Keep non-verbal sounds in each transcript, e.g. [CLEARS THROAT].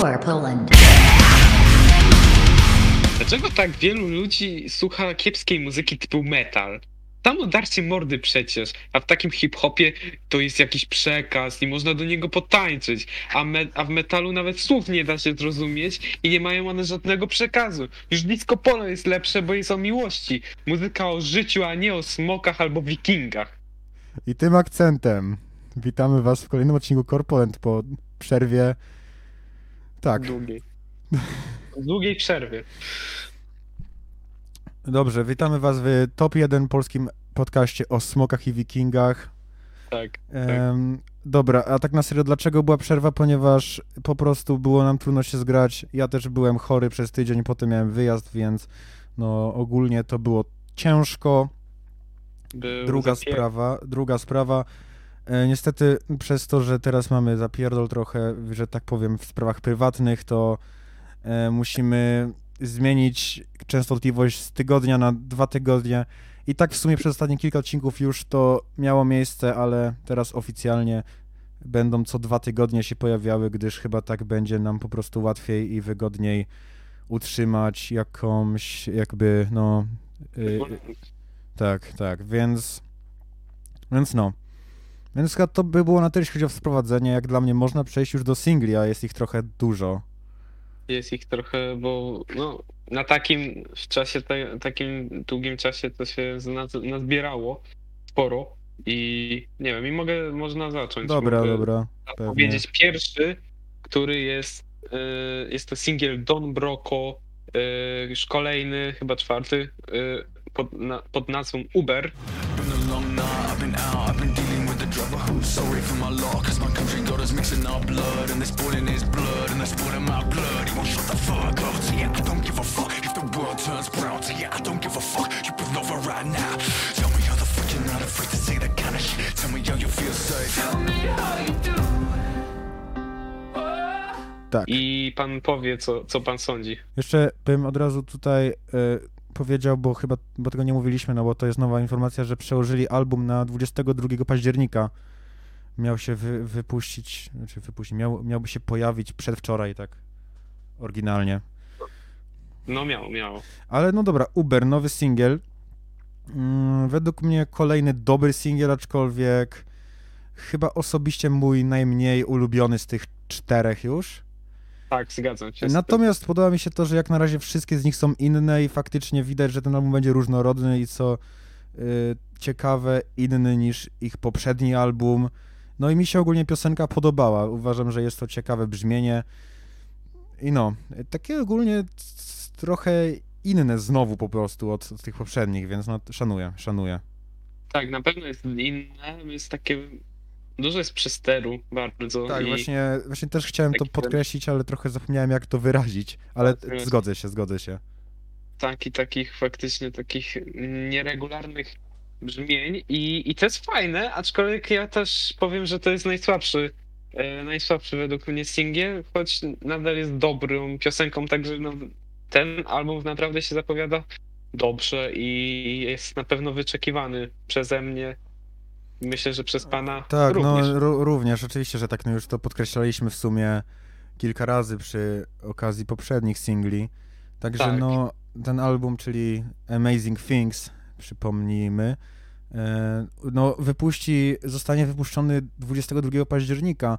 Poland. Dlaczego tak wielu ludzi słucha kiepskiej muzyki typu metal? Samo darcie mordy przecież, a w takim hip-hopie to jest jakiś przekaz i można do niego potańczyć, a, me a w metalu nawet słów nie da się zrozumieć i nie mają one żadnego przekazu. Już disco polo jest lepsze, bo jest o miłości. Muzyka o życiu, a nie o smokach albo wikingach. I tym akcentem witamy Was w kolejnym odcinku Corpolent po przerwie. Tak, Długiej. [LAUGHS] Długiej przerwy. dobrze, witamy Was w top 1 polskim podcaście o smokach i wikingach. Tak. Em, dobra, a tak na serio, dlaczego była przerwa? Ponieważ po prostu było nam trudno się zgrać. Ja też byłem chory przez tydzień, potem miałem wyjazd, więc no ogólnie to było ciężko. Był Druga sprawa, druga sprawa. E, niestety przez to, że teraz mamy zapierdol trochę, że tak powiem, w sprawach prywatnych, to e, musimy zmienić częstotliwość z tygodnia na dwa tygodnie. I tak w sumie przez ostatnie kilka odcinków już to miało miejsce, ale teraz oficjalnie będą co dwa tygodnie się pojawiały, gdyż chyba tak będzie nam po prostu łatwiej i wygodniej utrzymać jakąś jakby, no... y, tak, tak, więc. Więc no. Więc to by było na tyle, jeśli chodzi o wprowadzenie. Jak dla mnie można przejść już do singli, a jest ich trochę dużo. Jest ich trochę, bo no, na takim w czasie, te, takim długim czasie to się nazbierało sporo i nie wiem, i mogę, można zacząć. Dobra, mogę dobra. powiedzieć pierwszy, który jest, y, jest to singiel Don Broco, y, już kolejny, chyba czwarty, y, pod, na, pod nazwą Uber. Been a long night, I've been out, sorry for my luck. Cause my country got us mixing our blood, and they're spoiling his blood, and they're spoiling my blood. He won't shut the fuck up. So yeah, I don't give a fuck if the world turns brown. So yeah, I don't give a fuck. You pull over right now. Tell me how the fuck you're not afraid to say that kind of shit. Tell me how you feel safe. Tell me how you do. Tak. I pan powie, co, co pan sądzi. Jeszcze bym od razu tutaj e, powiedział, bo chyba bo tego nie mówiliśmy, no bo to jest nowa informacja, że przełożyli album na 22 października. Miał się wy, wypuścić, znaczy wypuścić, miał, miałby się pojawić przedwczoraj, tak. Oryginalnie. No miało, miało. Ale no dobra, Uber, nowy singiel. Mm, według mnie kolejny dobry singiel, aczkolwiek chyba osobiście mój najmniej ulubiony z tych czterech już. Tak, zgadzam się. Natomiast podoba mi się to, że jak na razie wszystkie z nich są inne i faktycznie widać, że ten album będzie różnorodny i co y, ciekawe, inny niż ich poprzedni album. No i mi się ogólnie piosenka podobała. Uważam, że jest to ciekawe brzmienie. I no, takie ogólnie trochę inne znowu po prostu od, od tych poprzednich, więc no szanuję, szanuję. Tak, na pewno jest inne, jest takie, dużo jest przesteru bardzo Tak, i właśnie, właśnie też chciałem to podkreślić, ale trochę zapomniałem jak to wyrazić, ale Tak, tak. zgodzę się, zgodzę się. tak, i takich faktycznie takich nieregularnych brzmień i, i to jest fajne, aczkolwiek ja też powiem, że to jest najsłabszy, e, najsłabszy według mnie singiel, choć nadal jest dobrą piosenką, także no, ten album naprawdę się zapowiada dobrze i jest na pewno wyczekiwany przeze mnie. Myślę, że przez pana Tak, również. no ró- również, oczywiście, że tak, no już to podkreślaliśmy w sumie kilka razy przy okazji poprzednich singli. Także Tak. no, ten album, czyli Amazing Things, przypomnijmy, e, no wypuści, zostanie wypuszczony 22 października.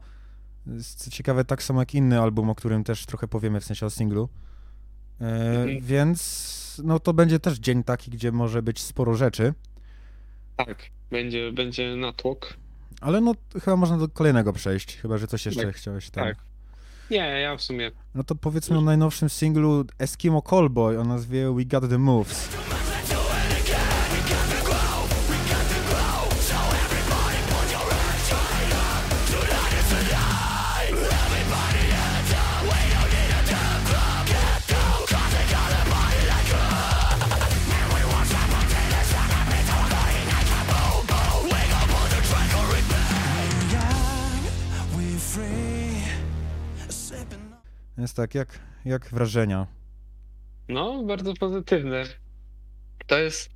Co ciekawe, tak samo jak inny album, o którym też trochę powiemy, w sensie o singlu. E, Mhm. Więc no to będzie też dzień taki, gdzie może być sporo rzeczy. Tak, będzie, będzie natłok. Ale no chyba można do kolejnego przejść, chyba że coś jeszcze Tak, chciałeś tam. tak. Nie, ja w sumie No to powiedzmy o najnowszym singlu Eskimo Callboy o nazwie We Got The Moves. Jest tak, jak, jak wrażenia? No, bardzo pozytywne. To jest,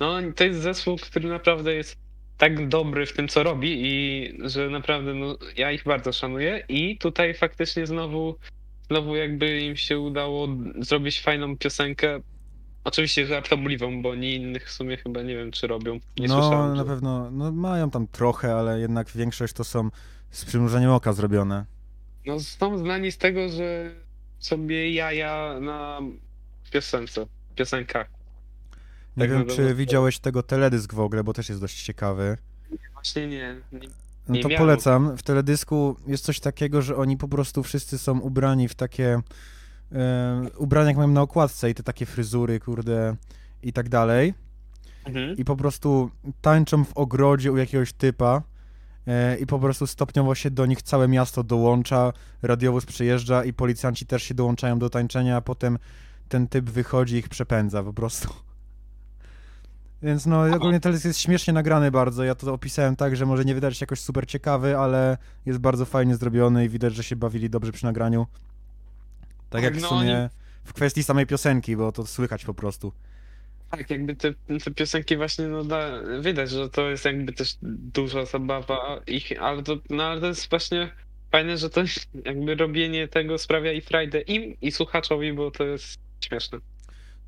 no, to jest zespół, który naprawdę jest tak dobry w tym, co robi i że naprawdę, no, ja ich bardzo szanuję i tutaj faktycznie znowu znowu jakby im się udało zrobić fajną piosenkę. Oczywiście żartobliwą, bo oni innych w sumie chyba nie wiem, czy robią. Nie no, słyszałem. na że- pewno, no mają tam trochę, ale jednak większość to są z przymrużeniem oka zrobione. No są znani z tego, że sobie jaja na piosence, piosenkach. Nie Tak wiem, czy widziałeś tego teledysk w ogóle, bo też jest dość ciekawy. Właśnie nie. nie No Nie to miałem. polecam. W teledysku jest coś takiego, że oni po prostu wszyscy są ubrani w takie e, ubrania, jak mają na okładce i te takie fryzury, kurde, i tak dalej. mhm. I po prostu tańczą w ogrodzie u jakiegoś typa i po prostu stopniowo się do nich całe miasto dołącza, radiowóz przyjeżdża i policjanci też się dołączają do tańczenia, a potem ten typ wychodzi i ich przepędza po prostu. Więc no, ogólnie teledysk jest śmiesznie nagrany bardzo. Ja to opisałem tak, że może nie wydać się jakoś super ciekawy, ale jest bardzo fajnie zrobiony i widać, że się bawili dobrze przy nagraniu. Tak Tak, jak w no sumie w kwestii samej piosenki, bo to słychać po prostu. Tak, jakby te, te piosenki właśnie, no da, widać, że to jest jakby też duża zabawa ich, ale to, no, ale to jest właśnie fajne, że to [LAUGHS] jakby robienie tego sprawia i frajdę im i słuchaczowi, bo to jest śmieszne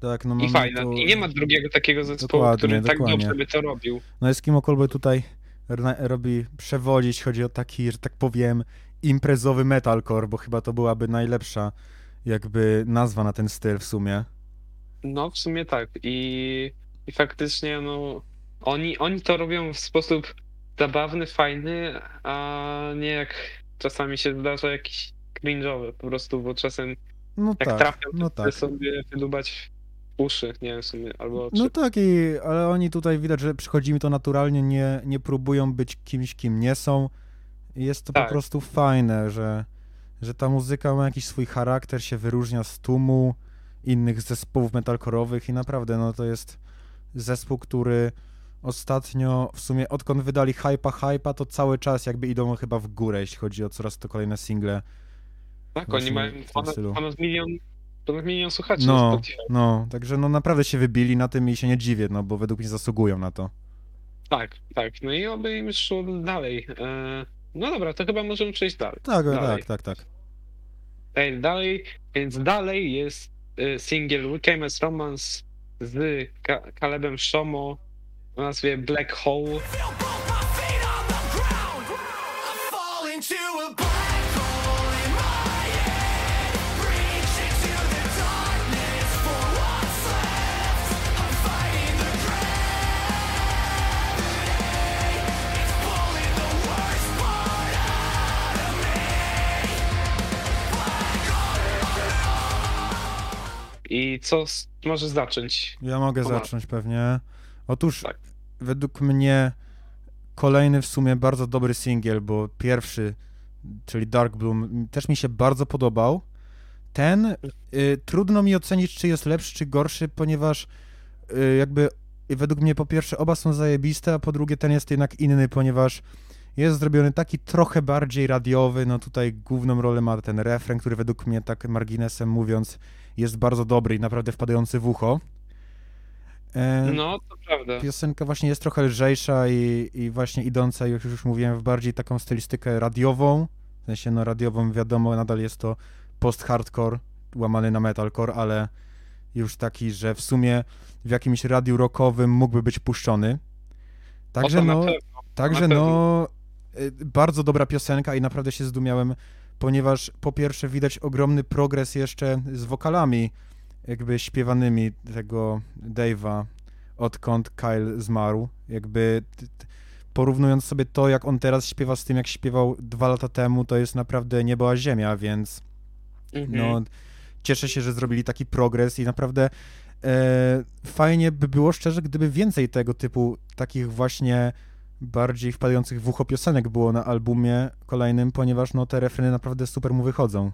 Tak, no i fajne. tu- I nie ma drugiego takiego zespołu, Dokładnie, który tak dokładnie. dobrze by to robił. No Eskimo Callboy tutaj rna- robi przewodzić, chodzi o taki, że tak powiem, imprezowy metalcore, bo chyba to byłaby najlepsza jakby nazwa na ten styl w sumie. No, w sumie tak. I, i faktycznie, no, oni, oni to robią w sposób zabawny, fajny, a nie jak czasami się zdarza jakiś cringe'owy po prostu, bo czasem No jak tak, trafią, no to tak. sobie wydubać uszy, nie wiem, w sumie, albo oczy. No tak, i, ale oni tutaj widać, że przychodzi mi to naturalnie, nie, nie próbują być kimś, kim nie są. I jest to Tak. po prostu fajne, że, że ta muzyka ma jakiś swój charakter, się wyróżnia z tłumu innych zespołów metalkorowych i naprawdę, no to jest zespół, który ostatnio, w sumie odkąd wydali Hypa Hypa, to cały czas jakby idą chyba w górę, jeśli chodzi o coraz to kolejne single. tak, oni mają ponad, ponad milion, ponad milion słuchaczy No, no, także no naprawdę się wybili na tym i się nie dziwię, no bo według mnie zasługują na to. Tak, tak, no i oby im szło dalej. E, no dobra, to chyba możemy przejść dalej. Tak, Dalej. tak, tak, tak. Ej, dalej, więc dalej jest singiel We Came as Romance z Ka- Calebem Shomo o nazwie Black Hole. I co możesz zacząć? Ja mogę zacząć pewnie. Otóż Tak. według mnie kolejny w sumie bardzo dobry singiel, bo pierwszy, czyli Dark Bloom, też mi się bardzo podobał. Ten y, trudno mi ocenić, czy jest lepszy, czy gorszy, ponieważ y, jakby według mnie po pierwsze oba są zajebiste, a po drugie ten jest jednak inny, ponieważ jest zrobiony taki trochę bardziej radiowy, no tutaj główną rolę ma ten refren, który według mnie tak marginesem mówiąc jest bardzo dobry i naprawdę wpadający w ucho. E, No, to prawda. Piosenka właśnie jest trochę lżejsza i, i właśnie idąca, jak już mówiłem, w bardziej taką stylistykę radiową. W sensie, no radiową wiadomo, nadal jest to post-hardcore, łamany na metalcore, ale już taki, że w sumie w jakimś radiu rockowym mógłby być puszczony. Także no. Także no, y, bardzo dobra piosenka i naprawdę się zdumiałem, ponieważ po pierwsze widać ogromny progres jeszcze z wokalami, jakby śpiewanymi tego Dave'a, odkąd Kyle zmarł. Jakby porównując sobie to, jak on teraz śpiewa z tym, jak śpiewał dwa lata temu, to jest naprawdę niebo a ziemia, więc Mhm. no, cieszę się, że zrobili taki progres i naprawdę e, fajnie by było szczerze, gdyby więcej tego typu takich właśnie bardziej wpadających w ucho piosenek było na albumie kolejnym, ponieważ no te refreny naprawdę super mu wychodzą.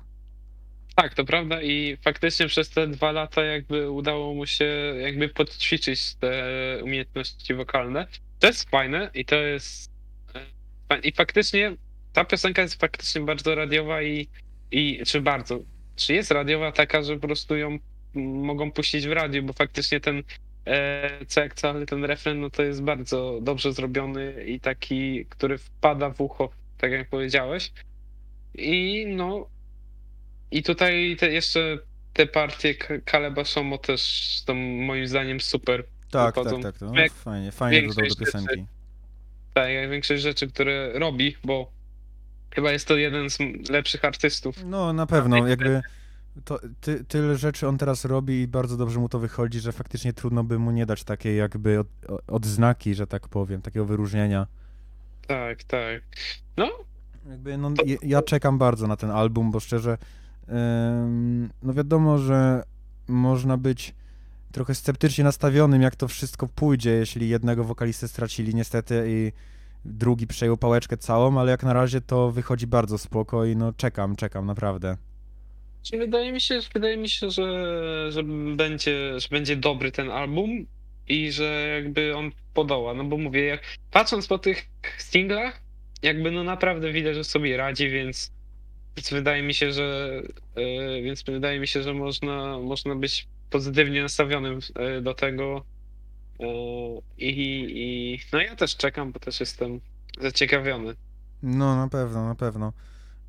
Tak, to prawda i faktycznie przez te dwa lata jakby udało mu się jakby podćwiczyć te umiejętności wokalne. To jest fajne i to jest e, i faktycznie ta piosenka jest faktycznie bardzo radiowa i, i czy bardzo, czy jest radiowa taka, że po prostu ją mogą puścić w radiu, bo faktycznie ten co jak cały ten refren, no to jest bardzo dobrze zrobiony i taki, który wpada w ucho, tak jak powiedziałeś. I no i tutaj te, jeszcze te partie K- Kaleba Shomo też są moim zdaniem super. Tak, wychodzą. tak, tak. To, Jak fajnie, fajnie dodał do piosenki. Tak, jak większość rzeczy, które robi, bo chyba jest to jeden z lepszych artystów. No, na pewno, Tak, jakby to, ty, tyle rzeczy on teraz robi i bardzo dobrze mu to wychodzi, że faktycznie trudno by mu nie dać takiej jakby od, odznaki, że tak powiem, takiego wyróżnienia. Tak, tak. No, Jakby, no, ja, ja czekam bardzo na ten album, bo szczerze, em, no wiadomo, że można być trochę sceptycznie nastawionym, jak to wszystko pójdzie, jeśli jednego wokalistę stracili niestety i drugi przejął pałeczkę całą, ale jak na razie to wychodzi bardzo spoko i no czekam, czekam naprawdę. Czyli wydaje mi się, wydaje mi się, że, że będzie, że będzie dobry ten album i że jakby on podoła. No bo mówię, jak patrząc po tych singlach, jakby no naprawdę widać, że sobie radzi, więc, więc wydaje mi się, że e, więc wydaje mi się, że można, można być pozytywnie nastawionym e, do tego. E, I, I no ja też czekam, bo też jestem zaciekawiony. No, na pewno, na pewno.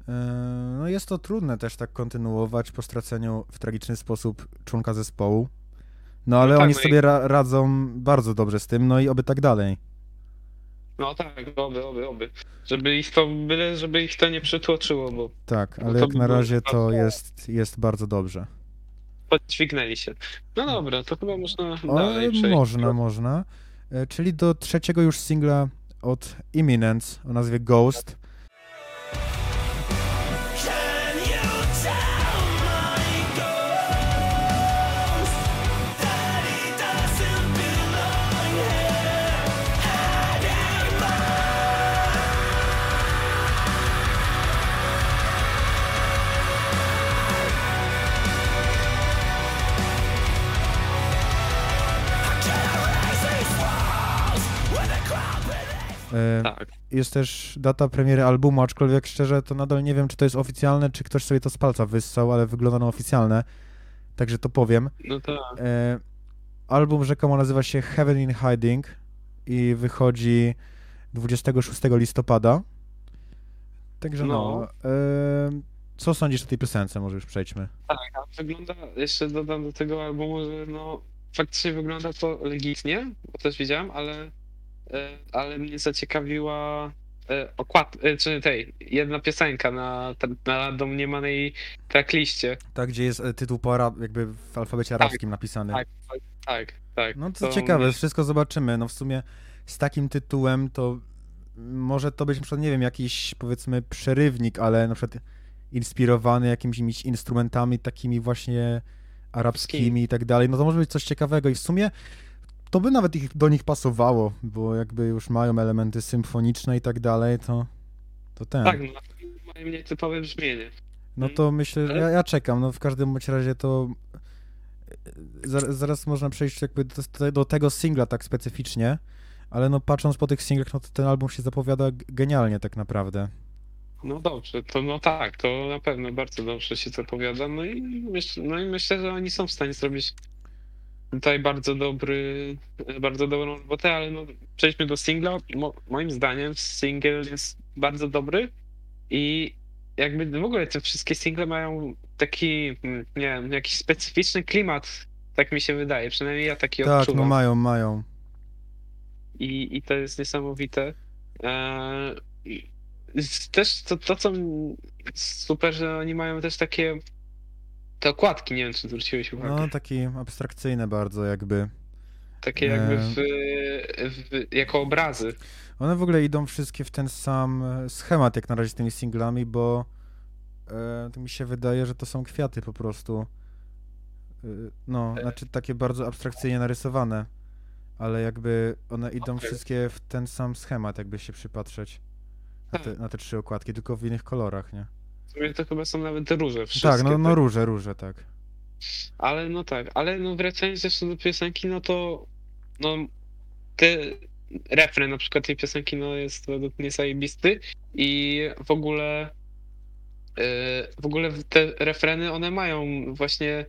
Eee, No jest to trudne też tak kontynuować po straceniu w tragiczny sposób członka zespołu. No ale tak, oni no sobie ra radzą bardzo dobrze z tym, no i oby tak dalej. No tak, oby, oby, oby. Żeby ich to, byle żeby ich to nie przytłoczyło, bo Tak, No ale to jak na razie to bardzo- jest, jest bardzo dobrze. podźwignęli się. No dobra, to chyba można O, dalej przejść. można, można. E, Czyli do trzeciego już singla od Imminence o nazwie Ghost. Tak. Jest też data premiery albumu, aczkolwiek szczerze to nadal nie wiem, czy to jest oficjalne, czy ktoś sobie to z palca wyssał, ale wygląda na oficjalne, także to powiem. No tak. E, album rzekomo nazywa się Heaven in Hiding i wychodzi 26 listopada. Także no. No. e, co sądzisz o tej piosence? Może już przejdźmy. A wygląda, jeszcze dodam do tego albumu, że no faktycznie wygląda to legitnie, bo też widziałem, ale, e, ale mnie zaciekawiła e, okład, e, czy tej, jedna piosenka na, na domniemanej trackliście. Tak, gdzie jest e, tytuł po arab, jakby w alfabecie arabskim napisany. Tak, tak, tak. No to, ciekawe, mnie- wszystko zobaczymy. No w sumie z takim tytułem to może to być na przykład, nie wiem, jakiś powiedzmy przerywnik, ale na przykład inspirowany jakimiś instrumentami takimi właśnie arabskimi i tak dalej. No to może być coś ciekawego i w sumie to by nawet ich, do nich pasowało, bo jakby już mają elementy symfoniczne i tak dalej, to, to ten. Tak, no, mają nietypowe brzmienie. No to myślę, Ale- ja, ja czekam, no w każdym bądź razie to e, zaraz, zaraz można przejść jakby do, do tego singla tak specyficznie, ale no patrząc po tych singlach, no to ten album się zapowiada genialnie tak naprawdę. No dobrze, to no tak, to na pewno bardzo dobrze się zapowiada. No i, myśl, no i myślę, że oni są w stanie zrobić tutaj bardzo dobry, bardzo dobrą robotę, ale no przejdźmy do singla. Mo, moim zdaniem single jest bardzo dobry i jakby w ogóle te wszystkie single mają taki, mm, nie wiem, jakiś specyficzny klimat, tak mi się wydaje, przynajmniej ja taki tak, odczuwam. no mają, mają. I, i to jest niesamowite. Eee, też to, to, co super, że oni mają też takie te okładki, nie wiem, czy zwróciłeś uwagę. No taki abstrakcyjne bardzo jakby. takie jakby eee. w, w, jako obrazy. One w ogóle idą wszystkie w ten sam e, schemat jak na razie z tymi singlami, bo e, mi się wydaje, że to są kwiaty po prostu. E, no, E. znaczy takie bardzo abstrakcyjnie narysowane, ale jakby one idą Okej. wszystkie w ten sam schemat, jakby się przypatrzeć na te, Tak. na te trzy okładki, tylko w innych kolorach, nie? Sumie to chyba są nawet róże wszystkie. tak, no, no tak. róże, róże, tak. Ale no tak, ale no wracając jeszcze do piosenki, no to no te refren na przykład tej piosenki no jest według mnie zajebisty i w ogóle yy, w ogóle te refreny one mają właśnie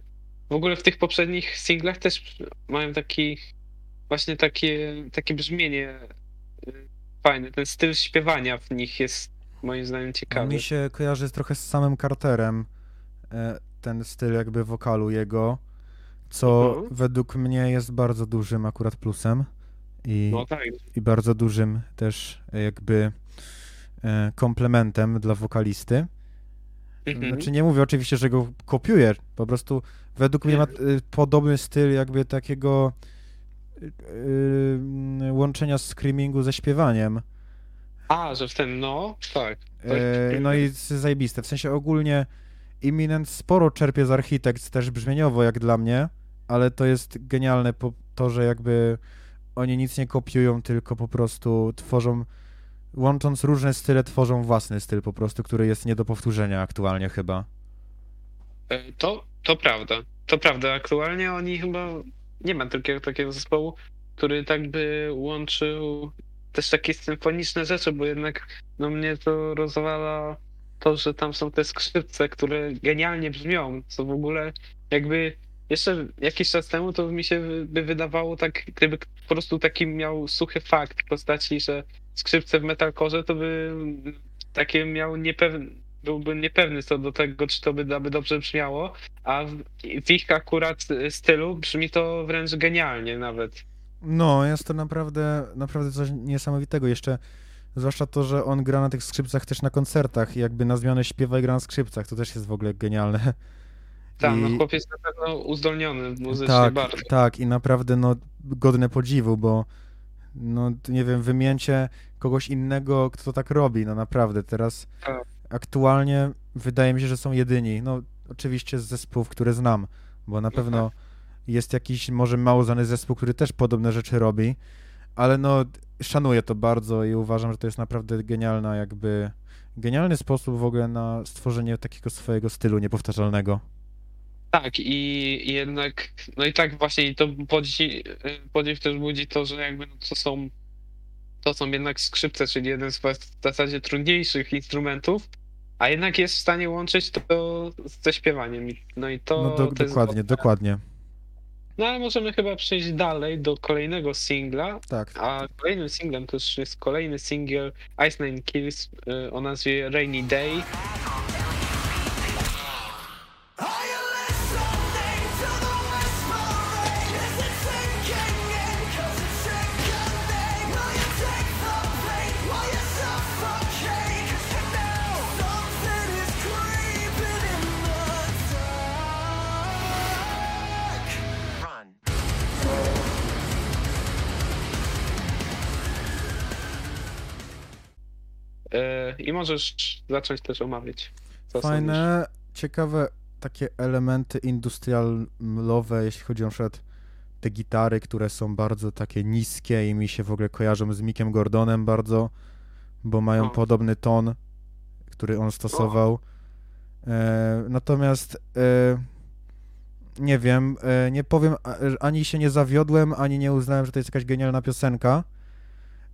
w ogóle w tych poprzednich singlach też mają taki właśnie takie, takie brzmienie yy, fajne, ten styl śpiewania w nich jest moim zdaniem No, ciekawy. mi się kojarzy trochę z samym Carterem, e, ten styl jakby wokalu jego, co Mhm. według mnie jest bardzo dużym akurat plusem i, No tak. i bardzo dużym też jakby e, komplementem dla wokalisty. Mhm. Znaczy nie mówię oczywiście, że go kopiuje, po prostu według mnie ma y, podobny styl jakby takiego łączenia screamingu ze śpiewaniem. A, że w ten, no, tak. E, no i zajebiste. W sensie ogólnie Imminent sporo czerpie z Architects też brzmieniowo jak dla mnie, ale to jest genialne po to, że jakby oni nic nie kopiują, tylko po prostu tworzą, łącząc różne style, tworzą własny styl po prostu, który jest nie do powtórzenia aktualnie chyba. E, To, to prawda. To prawda. Aktualnie oni chyba nie ma takiego, takiego zespołu, który tak by łączył też takie symfoniczne rzeczy, bo jednak no mnie to rozwala to, że tam są te skrzypce, które genialnie brzmią, co w ogóle jakby jeszcze jakiś czas temu to mi się by wydawało tak, gdyby po prostu taki miał suchy fakt w postaci, że skrzypce w metalcore to by takie miał niepewne byłby niepewny co do tego, czy to by, aby dobrze brzmiało, a w ich akurat stylu brzmi to wręcz genialnie nawet. No, jest to naprawdę, naprawdę coś niesamowitego. Jeszcze zwłaszcza to, że on gra na tych skrzypcach też na koncertach i jakby na zmianę śpiewa i gra na skrzypcach, to też jest w ogóle genialne. Tak, I- no chłopiec na pewno uzdolniony muzycznie tak, bardzo. tak i naprawdę no godne podziwu, bo no nie wiem, wymięcie kogoś innego, kto tak robi, no naprawdę teraz Tak. aktualnie wydaje mi się, że są jedyni, no oczywiście z zespołów, które znam, bo na pewno jest jakiś może mało znany zespół, który też podobne rzeczy robi, ale no szanuję to bardzo i uważam, że to jest naprawdę genialna jakby genialny sposób w ogóle na stworzenie takiego swojego stylu niepowtarzalnego. Tak, i, jednak, no i tak właśnie to podzi, podziw też budzi to, że jakby no to są to są jednak skrzypce, czyli jeden z w zasadzie trudniejszych instrumentów, a jednak jest w stanie łączyć to ze śpiewaniem. No i to, No do, to dokładnie, dokładnie. No ale możemy chyba przejść dalej do kolejnego singla, Tak. a kolejnym singlem to już jest kolejny singiel Ice Nine Kills y, o nazwie Rainy Day. I możesz zacząć też omawiać. co sądzisz. Fajne, ciekawe takie elementy industrialowe, jeśli chodzi na przykład te gitary, które są bardzo takie niskie i mi się w ogóle kojarzą z Mickiem Gordonem bardzo, bo mają O. podobny ton, który on stosował. E, natomiast e, nie wiem, e, nie powiem, ani się nie zawiodłem, ani nie uznałem, że to jest jakaś genialna piosenka.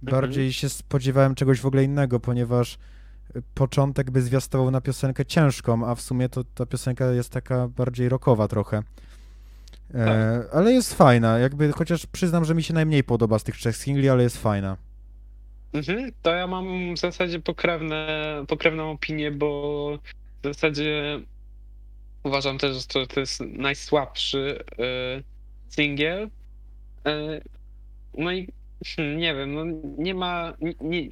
Bardziej się spodziewałem czegoś w ogóle innego, ponieważ e, początek by zwiastował na piosenkę ciężką, a w sumie to ta piosenka jest taka bardziej rockowa trochę. E, ale jest fajna, jakby, chociaż przyznam, że mi się najmniej podoba z tych trzech singli, ale jest fajna. Mhm, to ja mam w zasadzie pokrewne, pokrewną opinię, bo w zasadzie uważam też, że to, jest najsłabszy y, singiel. Y, no i [LAUGHS] nie wiem, no nie ma, nie,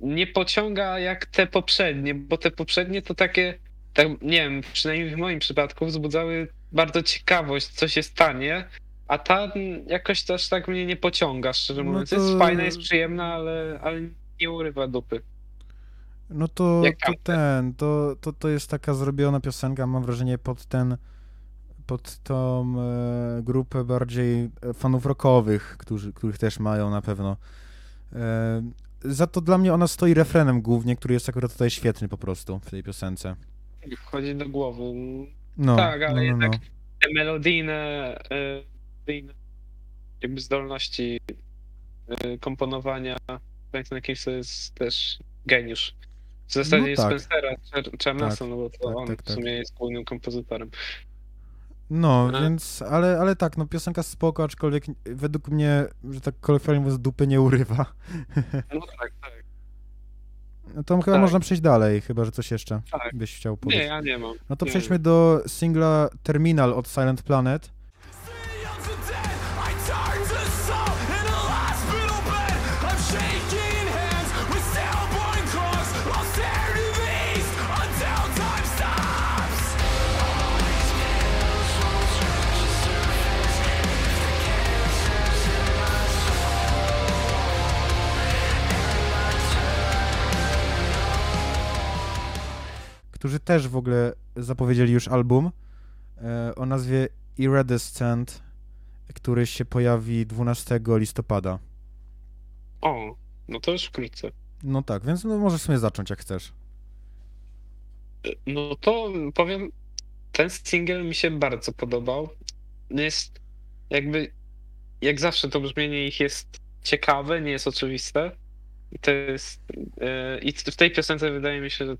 nie, pociąga jak te poprzednie, bo te poprzednie to takie, tak, nie wiem, przynajmniej w moim przypadku wzbudzały bardzo ciekawość, co się stanie, a ta jakoś też tak mnie nie pociąga, szczerze No mówiąc. to- Jest fajna, jest przyjemna, ale, ale nie urywa dupy. No to, to ten, to, to, to jest taka zrobiona piosenka, mam wrażenie, pod ten, pod tą e, grupę bardziej e, fanów rockowych, którzy, których też mają na pewno. E, za to dla mnie ona stoi refrenem głównie, który jest akurat tutaj świetny po prostu w tej piosence. Wchodzi do głowy. No, Tak, ale no, no, jednak- no. Te melodyjne, melodyjne jakby zdolności e, komponowania Franklin Kings to jest też geniusz. W zasadzie No jest tak. Spencera Czer- Czernasa, Tak, no bo to tak, on tak, w tak. sumie jest głównym kompozytorem. No, A. więc, ale, ale tak, no piosenka spoko, aczkolwiek według mnie, że tak kolokwialnie mówiąc, dupy nie urywa. [LAUGHS] No tak, tak. No to chyba Tak. można przejść dalej, chyba że coś jeszcze Tak. byś chciał Nie, powiedzieć. ja nie mam. No to nie przejdźmy do singla Terminal od Silent Planet. Którzy też w ogóle zapowiedzieli już album e, o nazwie Iridescent, który się pojawi 12 listopada. O, no to już wkrótce. No tak, więc no, możesz sobie zacząć jak chcesz. No to powiem, ten single mi się bardzo podobał. Jest jakby, jak zawsze to brzmienie ich jest ciekawe, nie jest oczywiste. I to jest, e, i w tej piosence wydaje mi się, że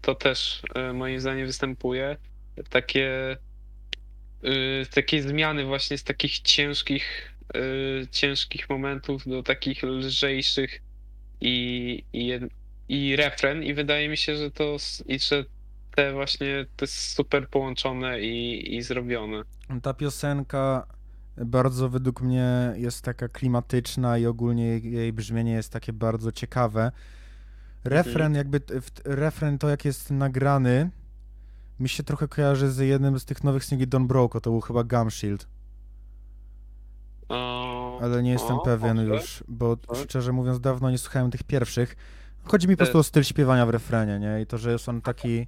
to też e, moim zdaniem występuje. Takie, e, takie zmiany właśnie z takich ciężkich, ciężkich momentów do takich lżejszych i, i, i refren i wydaje mi się, że to i że te właśnie to jest super połączone i, i zrobione. Ta piosenka bardzo według mnie jest taka klimatyczna i ogólnie jej, jej brzmienie jest takie bardzo ciekawe. Refren, jakby t- w, refren to jak jest nagrany, mi się trochę kojarzy z jednym z tych nowych singli Don Broco, to był chyba Gum Shield, O, ale nie jestem o, pewien może. już, bo Tak. szczerze mówiąc dawno nie słuchałem tych pierwszych. Chodzi mi po Też. prostu o styl śpiewania w refrenie, nie? I to, że jest on taki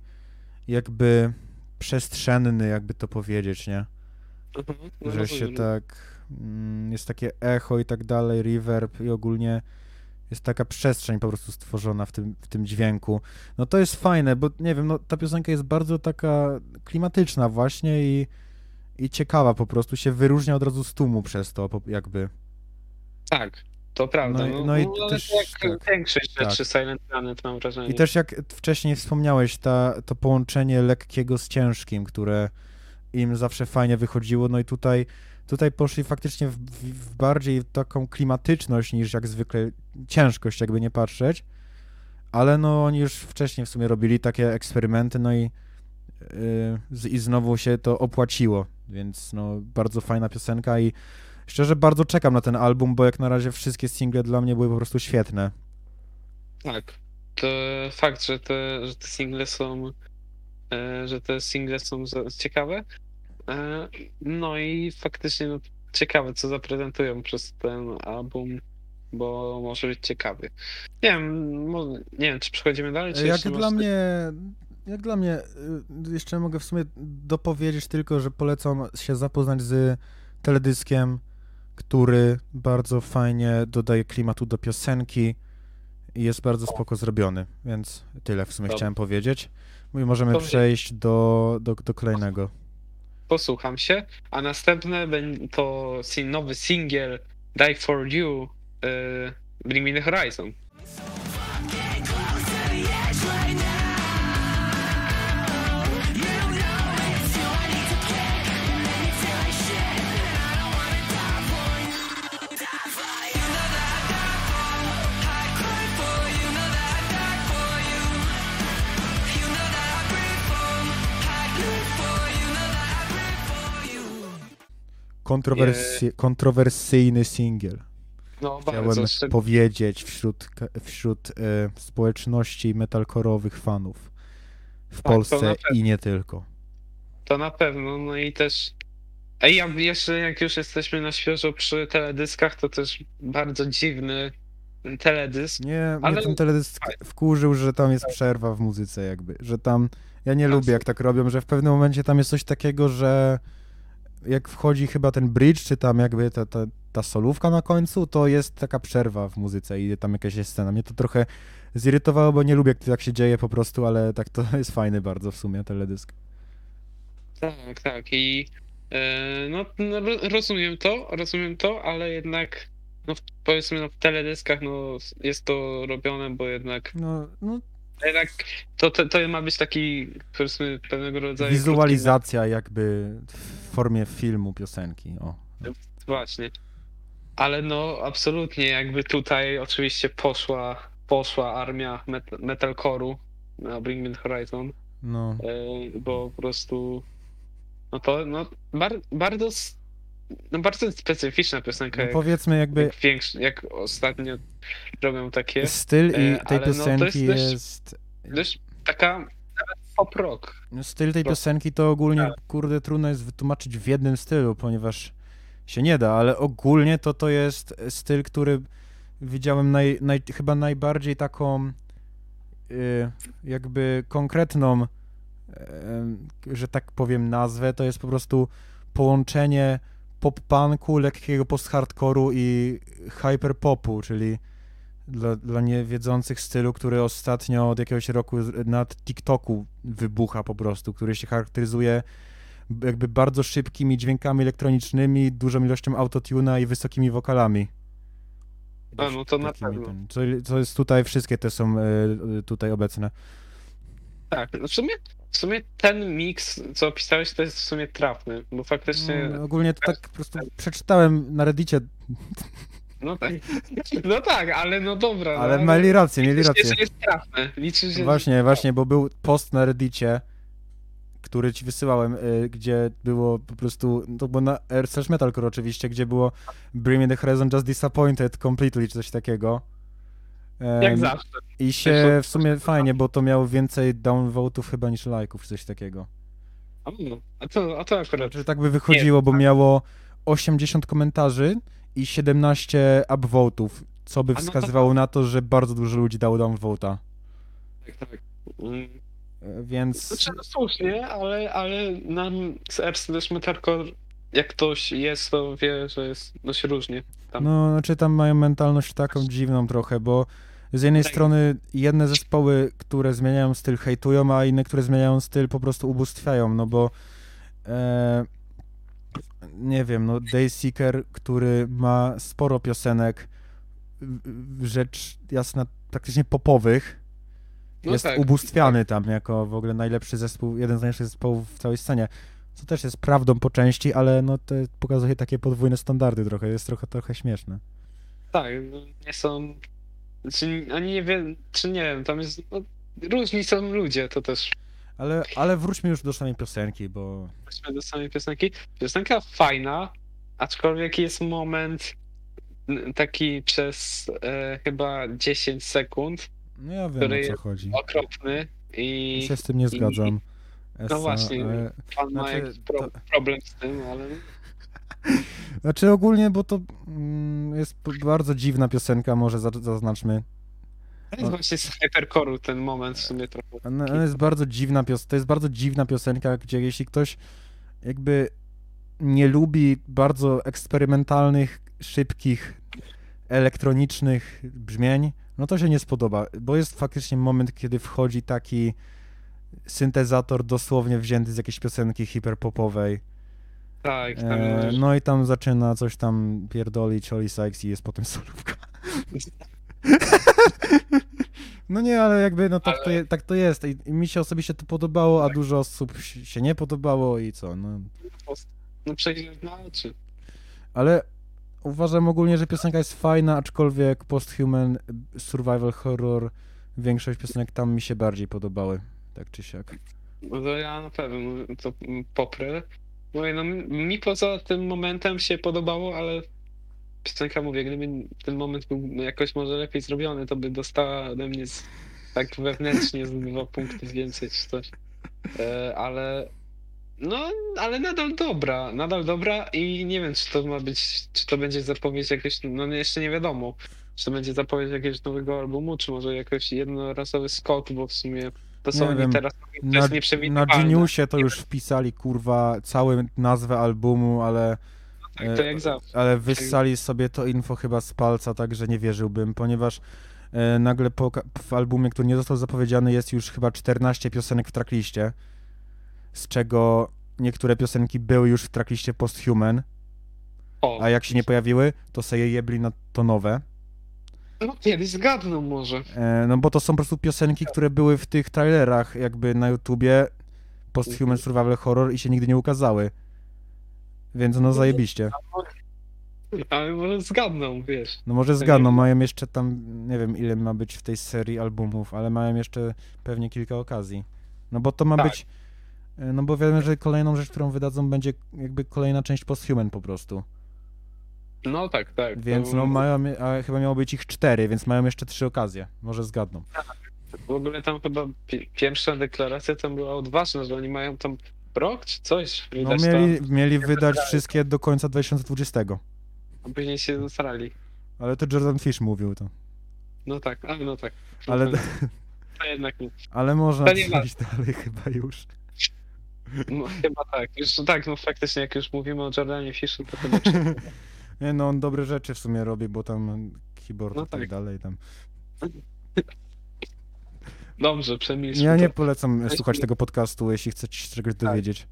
jakby przestrzenny, jakby to powiedzieć, nie? Mhm, no że się rozumiem. tak mm, jest takie echo i tak dalej, reverb i ogólnie jest taka przestrzeń po prostu stworzona w tym, w tym dźwięku. No to jest fajne, bo nie wiem, no ta piosenka jest bardzo taka klimatyczna właśnie i, i ciekawa po prostu, się wyróżnia od razu z tłumu przez to jakby. Tak, to prawda. No No, i- no, no i też- jak tak. większość Tak. rzeczy Silent Planet mam wrażenie. I też jak wcześniej wspomniałeś, ta, to połączenie lekkiego z ciężkim, które im zawsze fajnie wychodziło, no i tutaj, tutaj poszli faktycznie w, w, bardziej taką klimatyczność niż jak zwykle ciężkość, jakby nie patrzeć, ale no oni już wcześniej w sumie robili takie eksperymenty, no i, yy, i znowu się to opłaciło, więc no bardzo fajna piosenka i szczerze bardzo czekam na ten album, bo jak na razie wszystkie single dla mnie były po prostu świetne. Tak. To fakt, że te, że te single są że te single są ciekawe. E, No i faktycznie no, ciekawe, co zaprezentują przez ten album, bo może być ciekawy. Nie wiem, mo- nie wiem, czy przechodzimy dalej, czy Jak dla mnie, jak dla mnie, y, jeszcze mogę w sumie dopowiedzieć tylko, że polecam się zapoznać z teledyskiem, który bardzo fajnie dodaje klimatu do piosenki i jest bardzo spoko zrobiony, więc tyle w sumie chciałem powiedzieć. I możemy Dobrze. przejść do, do, do kolejnego. posłucham się, a następne to nowy singiel Die For You e, Bring Me The Horizon. Kontrowersji, kontrowersyjny singiel. No Chciałem bardzo, powiedzieć wśród, wśród e, społeczności metalkorowych fanów w Tak, Polsce i nie tylko. to na pewno, no i też Ej, ja jeszcze jak już jesteśmy na świeżo przy teledyskach, to też bardzo dziwny teledysk. Nie, Ale- mnie ten teledysk wkurzył, że tam jest przerwa w muzyce jakby, że tam, ja nie lubię jak tak robią, że w pewnym momencie tam jest coś takiego, że jak wchodzi chyba ten bridge, czy tam jakby ta, ta, ta solówka na końcu, to jest taka przerwa w muzyce i tam jakaś jest scena. Mnie to trochę zirytowało, bo nie lubię, jak to tak się dzieje po prostu, ale tak to [LAUGHS] jest fajny bardzo w sumie teledysk. Tak, tak. I e, no, no ro- rozumiem to, rozumiem to, ale jednak no, powiedzmy no, w teledyskach no, jest to robione, bo jednak, No, no jednak to, to, to ma być taki powiedzmy pewnego rodzaju wizualizacja jakby w formie filmu, piosenki, o. krótki- Właśnie. Ale no absolutnie jakby tutaj oczywiście poszła poszła armia met- metalcore'u na Bring Me The Horizon, No. e, bo po prostu no to no, bar, bardzo no bardzo specyficzna piosenka, no powiedzmy jakby jak, jak ostatnio robią takie, styl i e, tej no, piosenki jest dość- jest... dość taka nawet pop rock. No, Styl tej piosenki to ogólnie, Tak. kurde, trudno jest wytłumaczyć w jednym stylu, ponieważ się nie da, ale ogólnie to to jest styl, który widziałem naj, naj, chyba najbardziej taką y, jakby konkretną, em, że tak powiem, nazwę, to jest po prostu połączenie pop-punku, lekkiego post-hardcore'u i hyperpopu, czyli dla, dla niewiedzących stylu, który ostatnio od jakiegoś roku na TikToku wybucha po prostu, który się charakteryzuje jakby bardzo szybkimi dźwiękami elektronicznymi, dużą ilością autotuna i wysokimi wokalami. A, no to na pewno. ten- Co, co jest tutaj, wszystkie te są e, tutaj obecne. Tak, w sumie, w sumie ten miks, co opisałeś, to jest w sumie trafny, bo faktycznie, No, ogólnie to tak po prostu przeczytałem na reddicie, [LAUGHS] no tak, no tak, ale no dobra. no, ale mieli rację, mieli rację. że jest trafne, liczy się, Właśnie, właśnie, bo był post na reddicie, który ci wysyłałem, y, gdzie było po prostu, to było na R slash metalcore oczywiście, gdzie było Bring Me The Horizon Just Disappointed Completely, czy coś takiego. Jak zawsze. I się w sumie fajnie, bo to miało więcej downvotów chyba niż lajków, czy coś takiego. A, no, a, to akurat, Znaczy tak by wychodziło, bo miało 80 komentarzy i 17 upvotów, co by no wskazywało na to, że bardzo dużo ludzi dało downvota. tak, tak. Mm, E, Więc... Znaczy, no słusznie, ale, ale na slash metalcore, jak ktoś jest, to wie, że jest dość różnie. Tam. No, znaczy tam mają mentalność taką dziwną trochę, bo z jednej Tak. strony jedne zespoły, które zmieniają styl hejtują, a inne, które zmieniają styl po prostu ubóstwiają, no bo e, nie wiem, no Dayseeker, który ma sporo piosenek rzecz jasna praktycznie popowych, No jest tak, ubóstwiany tam jako w ogóle najlepszy zespół, jeden z najlepszych zespołów w całej scenie. Co też jest prawdą po części, ale no to pokazuje takie podwójne standardy trochę, jest trochę, trochę śmieszne. Tak, no, nie są. Czy oni nie wiem, czy nie wiem, tam jest. No, różni są ludzie, to też. Ale, ale wróćmy już do samej piosenki, bo Wróćmy do samej piosenki. Piosenka fajna, aczkolwiek jest moment taki przez e, chyba 10 sekund no ja wiem Który o co chodzi. okropny i Ja się z tym nie zgadzam. Essa, właśnie. ale- pan ma znaczy, jakiś pro, to- problem z tym, ale [LAUGHS] Znaczy ogólnie, bo to mm, jest bardzo dziwna piosenka, może za- zaznaczmy. to jest właśnie z hypercore'u ten moment w sumie trochę. Jest bardzo dziwna pios- to jest bardzo dziwna piosenka, gdzie jeśli ktoś jakby nie lubi bardzo eksperymentalnych, szybkich, elektronicznych brzmień, no to się nie spodoba, bo jest faktycznie moment, kiedy wchodzi taki syntezator dosłownie wzięty z jakiejś piosenki hiperpopowej. Tak, tam E, no i tam zaczyna coś tam pierdolić Oli Sykes i jest potem solówka. [LAUGHS] No nie, ale jakby no tak, to, je, tak to jest I, i mi się osobiście to podobało, a dużo osób się nie podobało i co, no. no przejdzie na oczy. Ale uważam ogólnie, że piosenka jest fajna, aczkolwiek Posthuman, Survival Horror, większość piosenek tam mi się bardziej podobały, tak czy siak. No to ja na pewno to poprę. Mówię, no mi poza tym momentem się podobało, ale piosenka, mówię, gdyby ten moment był jakoś może lepiej zrobiony, to by dostała ode mnie z, tak wewnętrznie z dwa punkty więcej czy coś. E, ale no, ale nadal dobra, nadal dobra i nie wiem, czy to ma być, czy to będzie zapowiedź jakiegoś, no jeszcze nie wiadomo, czy to będzie zapowiedź jakiegoś nowego albumu, czy może jakoś jednorazowy skok, bo w sumie to są Nie wiem, teraz, to Na, jest na. Geniusie to już wpisali, kurwa, całą nazwę albumu, ale... Tak, to jak zawsze. Ale wyssali sobie to info chyba z palca, także nie wierzyłbym, ponieważ e, nagle po, w albumie, który nie został zapowiedziany, jest już chyba 14 piosenek w trackliście, z czego niektóre piosenki były już w trackliście Posthuman, O, a jak się nie pojawiły, to sobie je jebli na to nowe. No kiedyś zgadną może. E, no bo to są po prostu piosenki, które były w tych trailerach jakby na YouTubie Posthuman Survival Horror i się nigdy nie ukazały. Więc no zajebiście. Ale może zgadną, wiesz. No może zgadną, mają jeszcze tam, nie wiem ile ma być w tej serii albumów, ale mają jeszcze pewnie kilka okazji. No bo to ma Tak. być, e, no bo wiemy, że kolejną rzecz, którą wydadzą będzie jakby kolejna część Posthuman po prostu. No tak, tak. Więc To no mają, a chyba miało być ich cztery, więc mają jeszcze trzy okazje. Może zgadną. W ogóle tam chyba pi- pierwsza deklaracja tam była odważna, że oni mają tam rok czy coś. No mieli, to, mieli wydać wszystkie do końca 2020. a później się zasrali. Ale to Jordan Fish mówił to. No tak, a no tak. Ale, To, to jednak nie. ale można przejść dalej chyba już. No, chyba tak. Już tak, no faktycznie jak już mówimy o Jordanie Fiszu, to chyba [LAUGHS] Nie no, on dobre rzeczy w sumie robi, bo tam keyboard No i tak tak. dalej tam. Dobrze, przemilczmy Ja nie to. polecam Weźmy- słuchać tego podcastu, jeśli chcecie się czegoś dowiedzieć.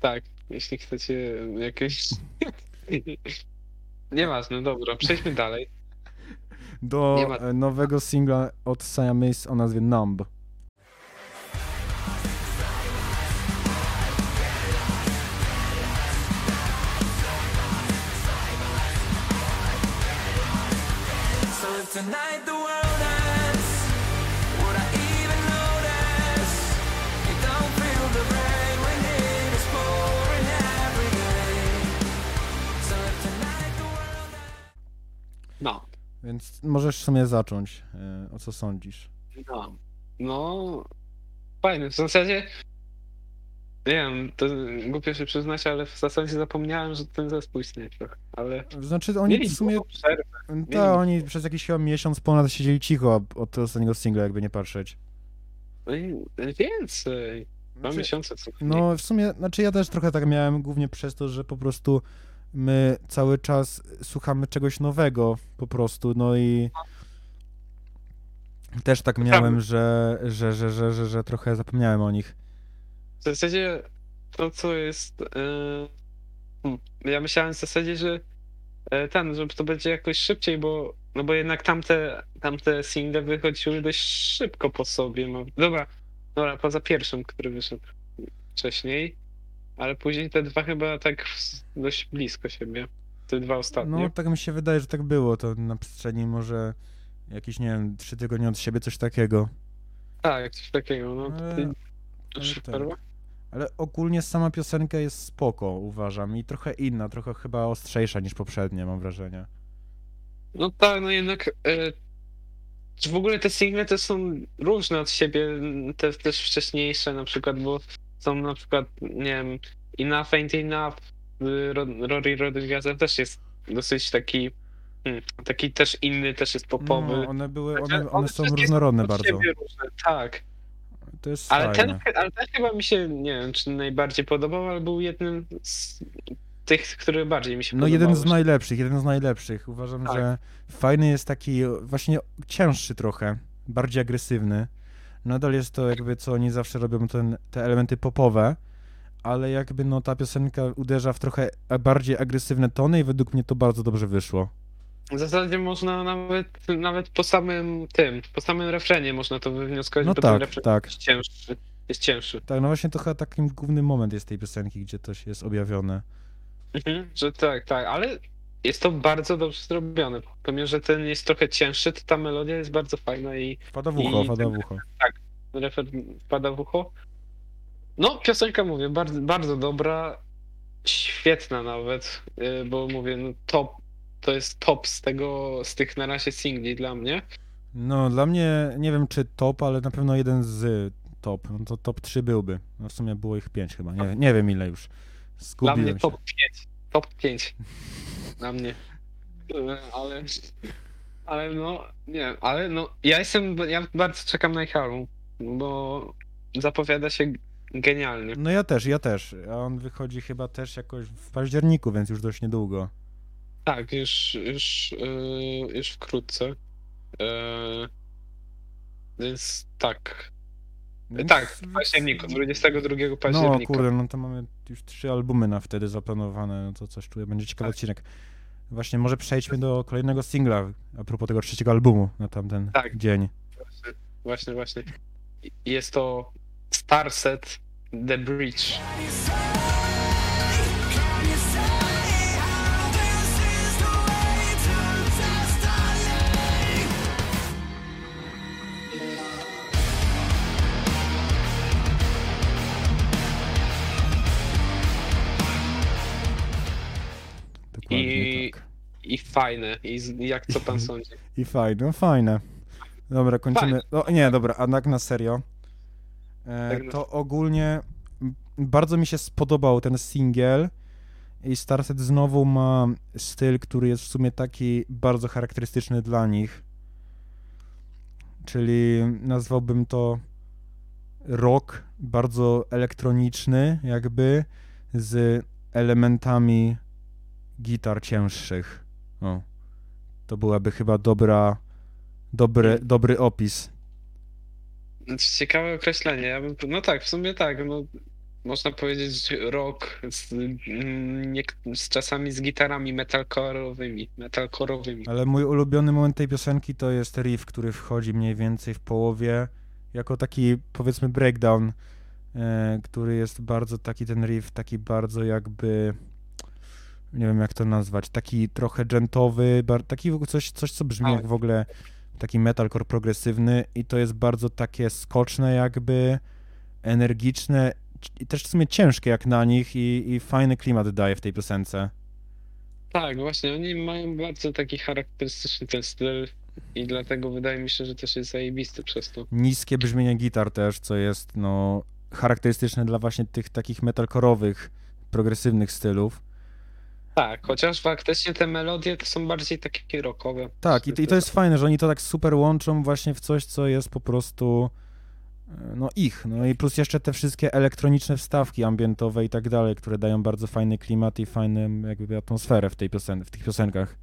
Tak, jeśli chcecie jakieś... Nieważne, dobra, przejdźmy dalej. Do nowego singla od Siamese o nazwie Numb. Tonight the world ends, would I even notice? You don't feel the rain when it is pouring every day. So if tonight the world No, Więc możesz w sumie zacząć. E, O co sądzisz? no, no, fajne, w zasadzie, nie wiem, to głupio się przyznać, ale w zasadzie zapomniałem, że ten zespół istnieje trochę, ale Znaczy oni w sumie, ta, oni przez jakiś chyba miesiąc ponad siedzieli cicho od ostatniego singla, jakby nie patrzeć. No i więcej, dwa Znaczy, miesiące co. No w sumie, znaczy ja też trochę tak miałem, głównie przez to, że po prostu my cały czas słuchamy czegoś nowego po prostu, no i też tak miałem, że, że, że, że, że, że trochę zapomniałem o nich. W zasadzie to, co jest. hmm, ja myślałem w zasadzie, że e, ten, że to będzie jakoś szybciej, bo. No bo jednak tamte, tamte single wychodziły dość szybko po sobie. No. Dobra, dobra, poza pierwszym, który wyszedł wcześniej. Ale później te dwa chyba tak dość blisko siebie. Te dwa ostatnie. No tak mi się wydaje, że tak było, to na przestrzeni może jakieś, nie wiem, trzy tygodnie od siebie, coś takiego. Tak, coś takiego. No, Ale- ty, ale tak. Ale ogólnie sama piosenka jest spoko, uważam, i trochę inna, trochę chyba ostrzejsza niż poprzednie, mam wrażenie. No tak, no jednak e, czy w ogóle te single to są różne od siebie, te też wcześniejsze na przykład, bo są na przykład, nie wiem, Enough Ain't Enough, y, Ro- Rory Rodriguezem też jest dosyć taki, hmm, taki też inny, też jest popowy. No, one były, Znaczy, one, one są wszystkie różnorodne od bardzo. różne, tak. To jest Ale fajne. ten, ale ten chyba mi się, nie wiem, czy najbardziej podobał, ale był jednym z tych, który bardziej mi się No podobał. jeden z najlepszych, jeden z najlepszych. Uważam, Tak. że fajny jest taki właśnie cięższy trochę, bardziej agresywny. Nadal jest to jakby co oni zawsze robią ten, te elementy popowe, ale jakby no ta piosenka uderza w trochę bardziej agresywne tony i według mnie to bardzo dobrze wyszło. W zasadzie można nawet, nawet po samym tym, po samym refrenie można to wywnioskować, No bo ten tak, refren tak. jest cięższy. Jest cięższy. Tak, no właśnie to chyba takim główny moment jest tej piosenki, gdzie to się jest objawione. Mhm, że tak, tak, ale jest to bardzo dobrze zrobione. Pomimo, że ten jest trochę cięższy, to ta melodia jest bardzo fajna i Wpada w ucho, I wpada w ten- ucho. refer wpada w ucho. No, piosenka mówię, bardzo, bardzo dobra, świetna nawet, yy, bo mówię, no top, to jest top z tego, z tych na razie singli dla mnie. No dla mnie, nie wiem czy top, ale na pewno jeden z top. No to top 3 byłby. No w sumie było ich 5 chyba, nie, nie wiem ile już. Dla Zgubiłem mnie się. top 5. Top 5. Dla mnie. Ale. Ale no. Nie, ale no. Ja jestem. Ja bardzo czekam na ich album. Bo zapowiada się genialnie. No ja też, ja też. A on wychodzi chyba też jakoś w październiku, więc już dość niedługo. Tak, już. Już, yy, już wkrótce. Yy, więc tak. Więc- tak, w październiku, 22 No października. kurde, no to mamy już trzy albumy na wtedy zaplanowane, no to coś czuję, będzie ciekawy Tak. odcinek. Właśnie może przejdźmy do kolejnego singla, a propos tego trzeciego albumu na tamten Tak. dzień. Właśnie, właśnie. I- Jest to Starset The Bridge. I fajne. I jak co pan [LAUGHS] sądzi? I fajne, no fajne. Dobra, kończymy. O, nie, dobra, a tak na serio. E, Tak na- to ogólnie bardzo mi się spodobał ten singiel i Starset znowu ma styl, który jest w sumie taki bardzo charakterystyczny dla nich. Czyli nazwałbym to rock, bardzo elektroniczny, jakby z elementami gitar cięższych. O. To byłaby chyba dobra, dobry, dobry opis. Znaczy, Ciekawe określenie. Ja bym, no tak, w sumie tak. No, można powiedzieć rock z, mm, nie, z czasami z gitarami metalcore'owymi. metalcore'owymi. Ale mój ulubiony moment tej piosenki to jest riff, który wchodzi mniej więcej w połowie, jako taki powiedzmy breakdown, e, który jest bardzo taki ten riff, taki bardzo jakby nie wiem jak to nazwać, taki trochę dżentowy, taki w- coś, coś co brzmi Tak. jak w ogóle taki metalcore progresywny i to jest bardzo takie skoczne jakby, energiczne i też w sumie ciężkie jak na nich i, i fajny klimat daje w tej piosence. Tak, właśnie, oni mają bardzo taki charakterystyczny ten styl i dlatego wydaje mi się, że też jest zajebisty przez to. niskie brzmienie gitar też, co jest no charakterystyczne dla właśnie tych takich metalkorowych, progresywnych stylów. Tak, chociaż faktycznie te melodie to są bardziej takie rockowe. Tak, i, i to jest fajne, że oni to tak super łączą właśnie w coś, co jest po prostu e, no ich, no i plus jeszcze te wszystkie elektroniczne wstawki ambientowe i tak dalej, które dają bardzo fajny klimat i fajną jakby atmosferę w tej piosen- w tych piosenkach.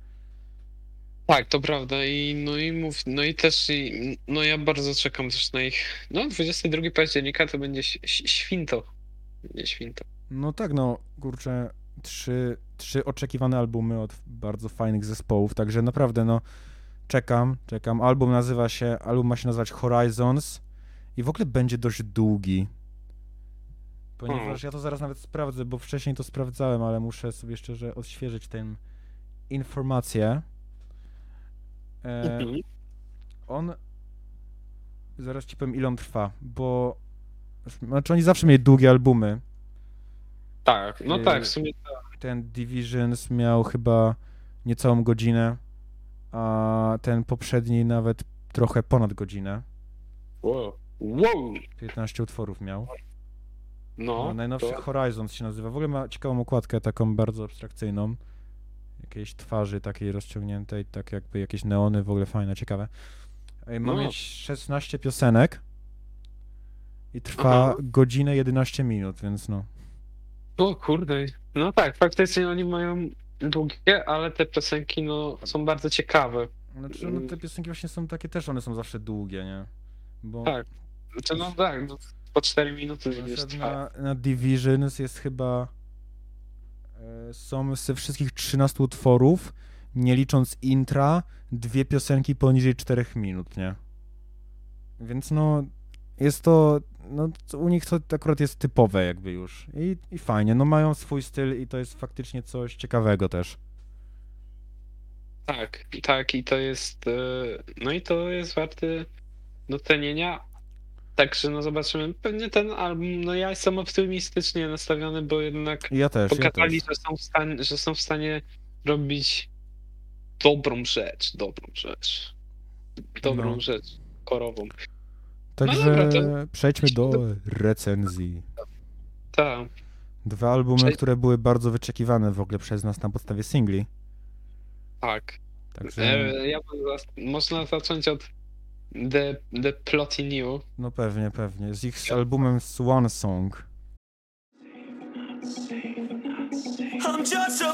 Tak, to prawda i no i mów, no i też i, no ja bardzo czekam też na ich, no 22 października to będzie święto. Będzie święto. No tak, no kurczę, trzy, trzy oczekiwane albumy od bardzo fajnych zespołów, także naprawdę no czekam, czekam. Album nazywa się, album ma się nazywać Horizons i w ogóle będzie dość długi. Ponieważ ja to zaraz nawet sprawdzę, bo wcześniej to sprawdzałem, ale muszę sobie szczerze odświeżyć tę informację. E, Mhm. on. Zaraz ci powiem, ile on trwa, bo. Znaczy, oni zawsze mieli długie albumy. Tak, no y- tak, w sumie Ten Divisions miał chyba niecałą godzinę, a ten poprzedni nawet trochę ponad godzinę. wow. wow. 15 utworów miał. No, No, najnowszy to, Horizons się nazywa. W ogóle ma ciekawą okładkę, taką bardzo abstrakcyjną. Jakiejś twarzy takiej rozciągniętej, tak jakby jakieś neony, w ogóle fajne, ciekawe. Ma No. mieć 16 piosenek i trwa Aha. godzinę 11 minut, więc no. O kurde, no tak, faktycznie oni mają długie, ale te piosenki no są bardzo ciekawe. Znaczy, no te piosenki właśnie są takie też, one są zawsze długie, nie? Bo Tak. Znaczy no tak, no, po 4 minuty przykład trwa. na, na Divisions jest chyba e, są ze wszystkich 13 utworów, nie licząc intra, dwie piosenki poniżej 4 minut, nie? Więc no, jest to, no u nich to akurat jest typowe jakby już i, i fajnie, no mają swój styl i to jest faktycznie coś ciekawego też. Tak, tak i to jest, e, no i to jest warty docenienia. Także no zobaczymy, pewnie ten album, no ja jestem optymistycznie nastawiony, bo jednak ja też, ja też. pokazali, że są w stanie, że są w stanie robić dobrą rzecz, dobrą rzecz. Dobrą No. rzecz korową. Także dobra, to- przejdźmy do recenzji. Tak. Dwa albumy, Przejdź- które były bardzo wyczekiwane w ogóle przez nas na podstawie singli. Tak. Także, E, ja bym zas- można zacząć od The, the Plotty New. no pewnie, pewnie. Z ich albumem Swan Song. I'm just a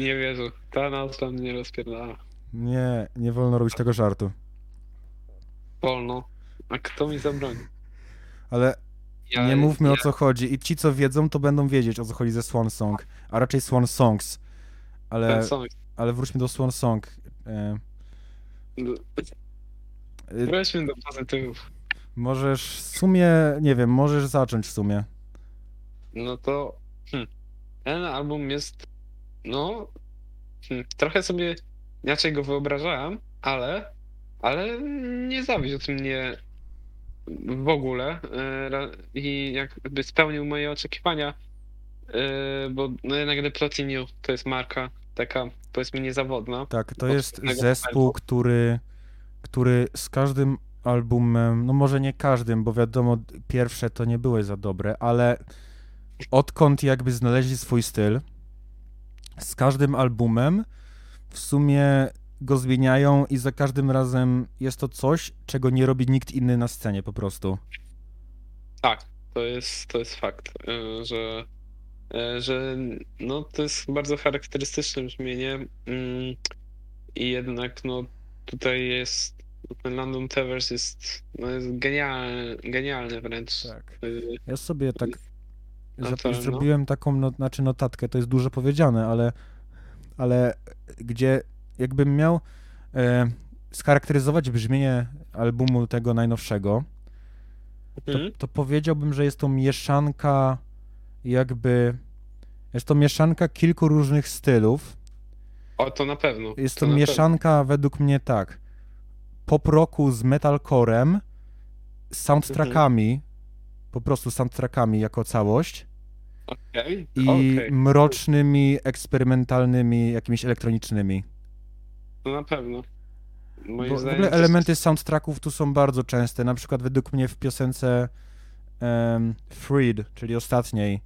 Nie wierzę. Ta nazwa mnie rozpierdala. Nie, nie wolno robić tego żartu. Wolno. A kto mi zabroni? Ale Ja, nie mówmy ja, o co chodzi. I ci, co wiedzą, to będą wiedzieć, o co chodzi ze Swan Song. A raczej Swan Songs. Ale, song. ale wróćmy do Swan Song. E, e, Weźmy do pozytywów. Możesz w sumie, nie wiem, możesz zacząć w sumie. No to hmm, ten album jest, no, hmm, trochę sobie inaczej go wyobrażałem, ale, ale nie zawiódł mnie w ogóle e, i jakby spełnił moje oczekiwania, e, bo no jednak The Platinum to jest marka taka, powiedzmy, niezawodna. Tak, to jest zespół, który, który z każdym albumem, no może nie każdym, bo wiadomo, pierwsze to nie były za dobre, ale odkąd jakby znaleźli swój styl, z każdym albumem w sumie go zmieniają i za każdym razem jest to coś, czego nie robi nikt inny na scenie po prostu. Tak, to jest, to jest fakt, e, że, e, że no, to jest bardzo charakterystyczne brzmienie mm, i jednak no, tutaj jest ten London Towers jest, no, jest genialny, genialny wręcz. Tak. E, Ja sobie tak zap- zrobiłem taką no, znaczy notatkę, to jest dużo powiedziane, ale, ale gdzie jakbym miał e, scharakteryzować brzmienie albumu tego najnowszego, to, Mhm. to powiedziałbym, że jest to mieszanka jakby jest to mieszanka kilku różnych stylów. O, to na pewno. Jest to to mieszanka według mnie tak pop rocku z metalcorem, z soundtrackami, Mhm. po prostu soundtrackami jako całość. Okej, i okej, mrocznymi, eksperymentalnymi, jakimiś elektronicznymi. to na pewno. Moim Bo w ogóle elementy soundtracków tu są bardzo częste. Na przykład według mnie w piosence em, Freed, czyli ostatniej,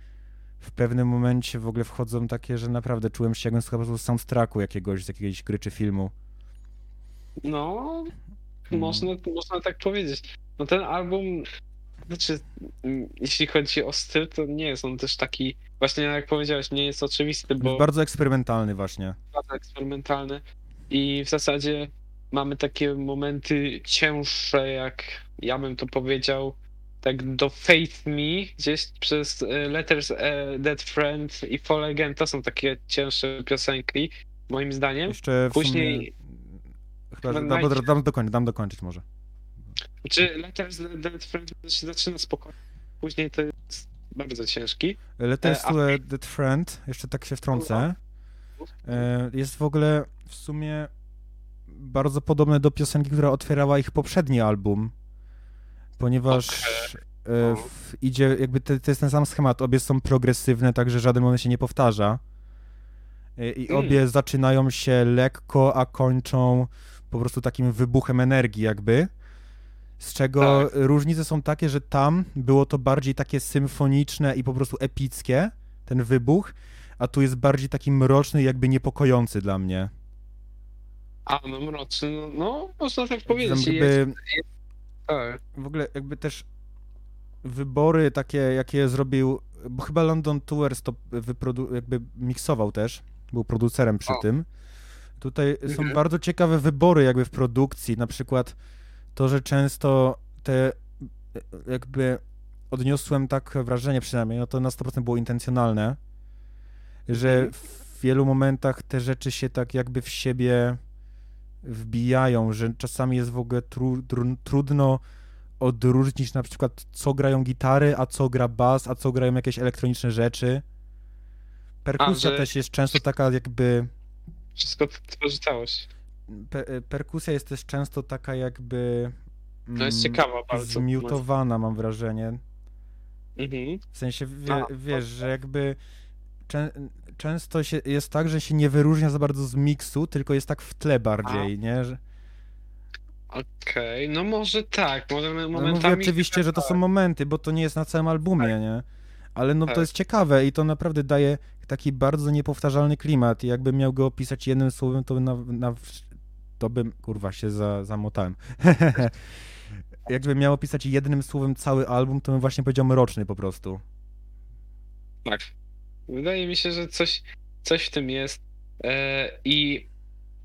w pewnym momencie w ogóle wchodzą takie, że naprawdę czułem się jakbym słuchał soundtracku jakiegoś, z jakiejś gry czy filmu. No, Mm. można, można tak powiedzieć. No ten album, znaczy, mm, jeśli chodzi o styl, to nie jest on też taki, właśnie jak powiedziałeś, nie jest oczywisty, bo Jest bardzo eksperymentalny właśnie. bardzo eksperymentalny i w zasadzie mamy takie momenty cięższe, jak ja bym to powiedział, tak do Faith Me, gdzieś przez e, Letters, e, Dead Friend i Fall Again, to są takie cięższe piosenki, moim zdaniem. Jeszcze Później- sumie... Chyba, dam, dam, dokończyć, dam dokończyć może. Czy Letters, Dead Friend się zaczyna spokojnie, później to jest bardzo ciężki. Letters E, a- to a Dead Friend, jeszcze tak się wtrącę, e, jest w ogóle w sumie bardzo podobne do piosenki, która otwierała ich poprzedni album, ponieważ e, w, idzie, jakby to, to jest ten sam schemat, obie są progresywne, także żaden moment się nie powtarza. I Mm. obie zaczynają się lekko, a kończą po prostu takim wybuchem energii jakby. Z czego Tak. różnice są takie, że tam było to bardziej takie symfoniczne i po prostu epickie, ten wybuch, a tu jest bardziej taki mroczny, jakby niepokojący dla mnie. A, no mroczny, no, no można tak powiedzieć. Tam Jest, jakby, tak. w ogóle jakby też wybory takie, jakie zrobił, bo chyba London Tours to wyprodu- jakby miksował też, był producerem przy O. tym. Tutaj są Mhm. bardzo ciekawe wybory jakby w produkcji, na przykład to, że często te e, jakby odniosłem tak wrażenie przynajmniej, no to na 100% było intencjonalne, że Mhm. w wielu momentach te rzeczy się tak jakby w siebie wbijają, że czasami jest w ogóle tru, tru, trudno odróżnić na przykład co grają gitary, a co gra bas, a co grają jakieś elektroniczne rzeczy. Perkusja że- też jest często taka jakby Wszystko tworzy całość. Pe, e, perkusja jest też często taka jakby No jest mm, ciekawa bardzo. zmiutowana mam wrażenie. Mhm. W sensie wie, A, wiesz, że jakby czę, często się, jest tak, że się nie wyróżnia za bardzo z miksu, tylko jest tak w tle bardziej, nie? Że, Okej, no może tak, może no momentami... mówię oczywiście, że to są momenty, bo to nie jest na całym albumie, nie? Ale no Tak. to jest ciekawe i to naprawdę daje taki bardzo niepowtarzalny klimat i jakbym miał go opisać jednym słowem, to na, na to bym, kurwa, się za, zamotałem. [LAUGHS] Jakbym miał opisać jednym słowem cały album, to bym właśnie powiedział mroczny po prostu. Tak. Wydaje mi się, że coś, coś w tym jest. E, I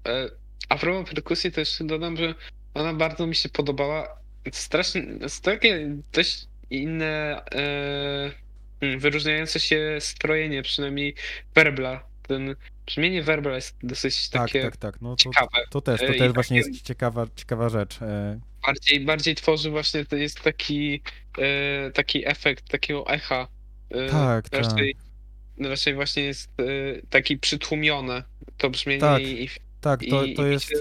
e, a propos perkusji też dodam, że ona bardzo mi się podobała. Strasznie, takie dość inne, e, hmm, wyróżniające się strojenie, przynajmniej werbla. Ten brzmienie werbla jest dosyć Tak, takie tak, tak. No to, ciekawe. to też, to E, i też właśnie takie- jest ciekawa, ciekawa rzecz. E, bardziej, bardziej tworzy właśnie, to jest taki, e, taki efekt takiego echa. Tak, tak. raczej, raczej właśnie jest taki przytłumione to brzmienie Tak, i, Tak, to, i, to i jest, się,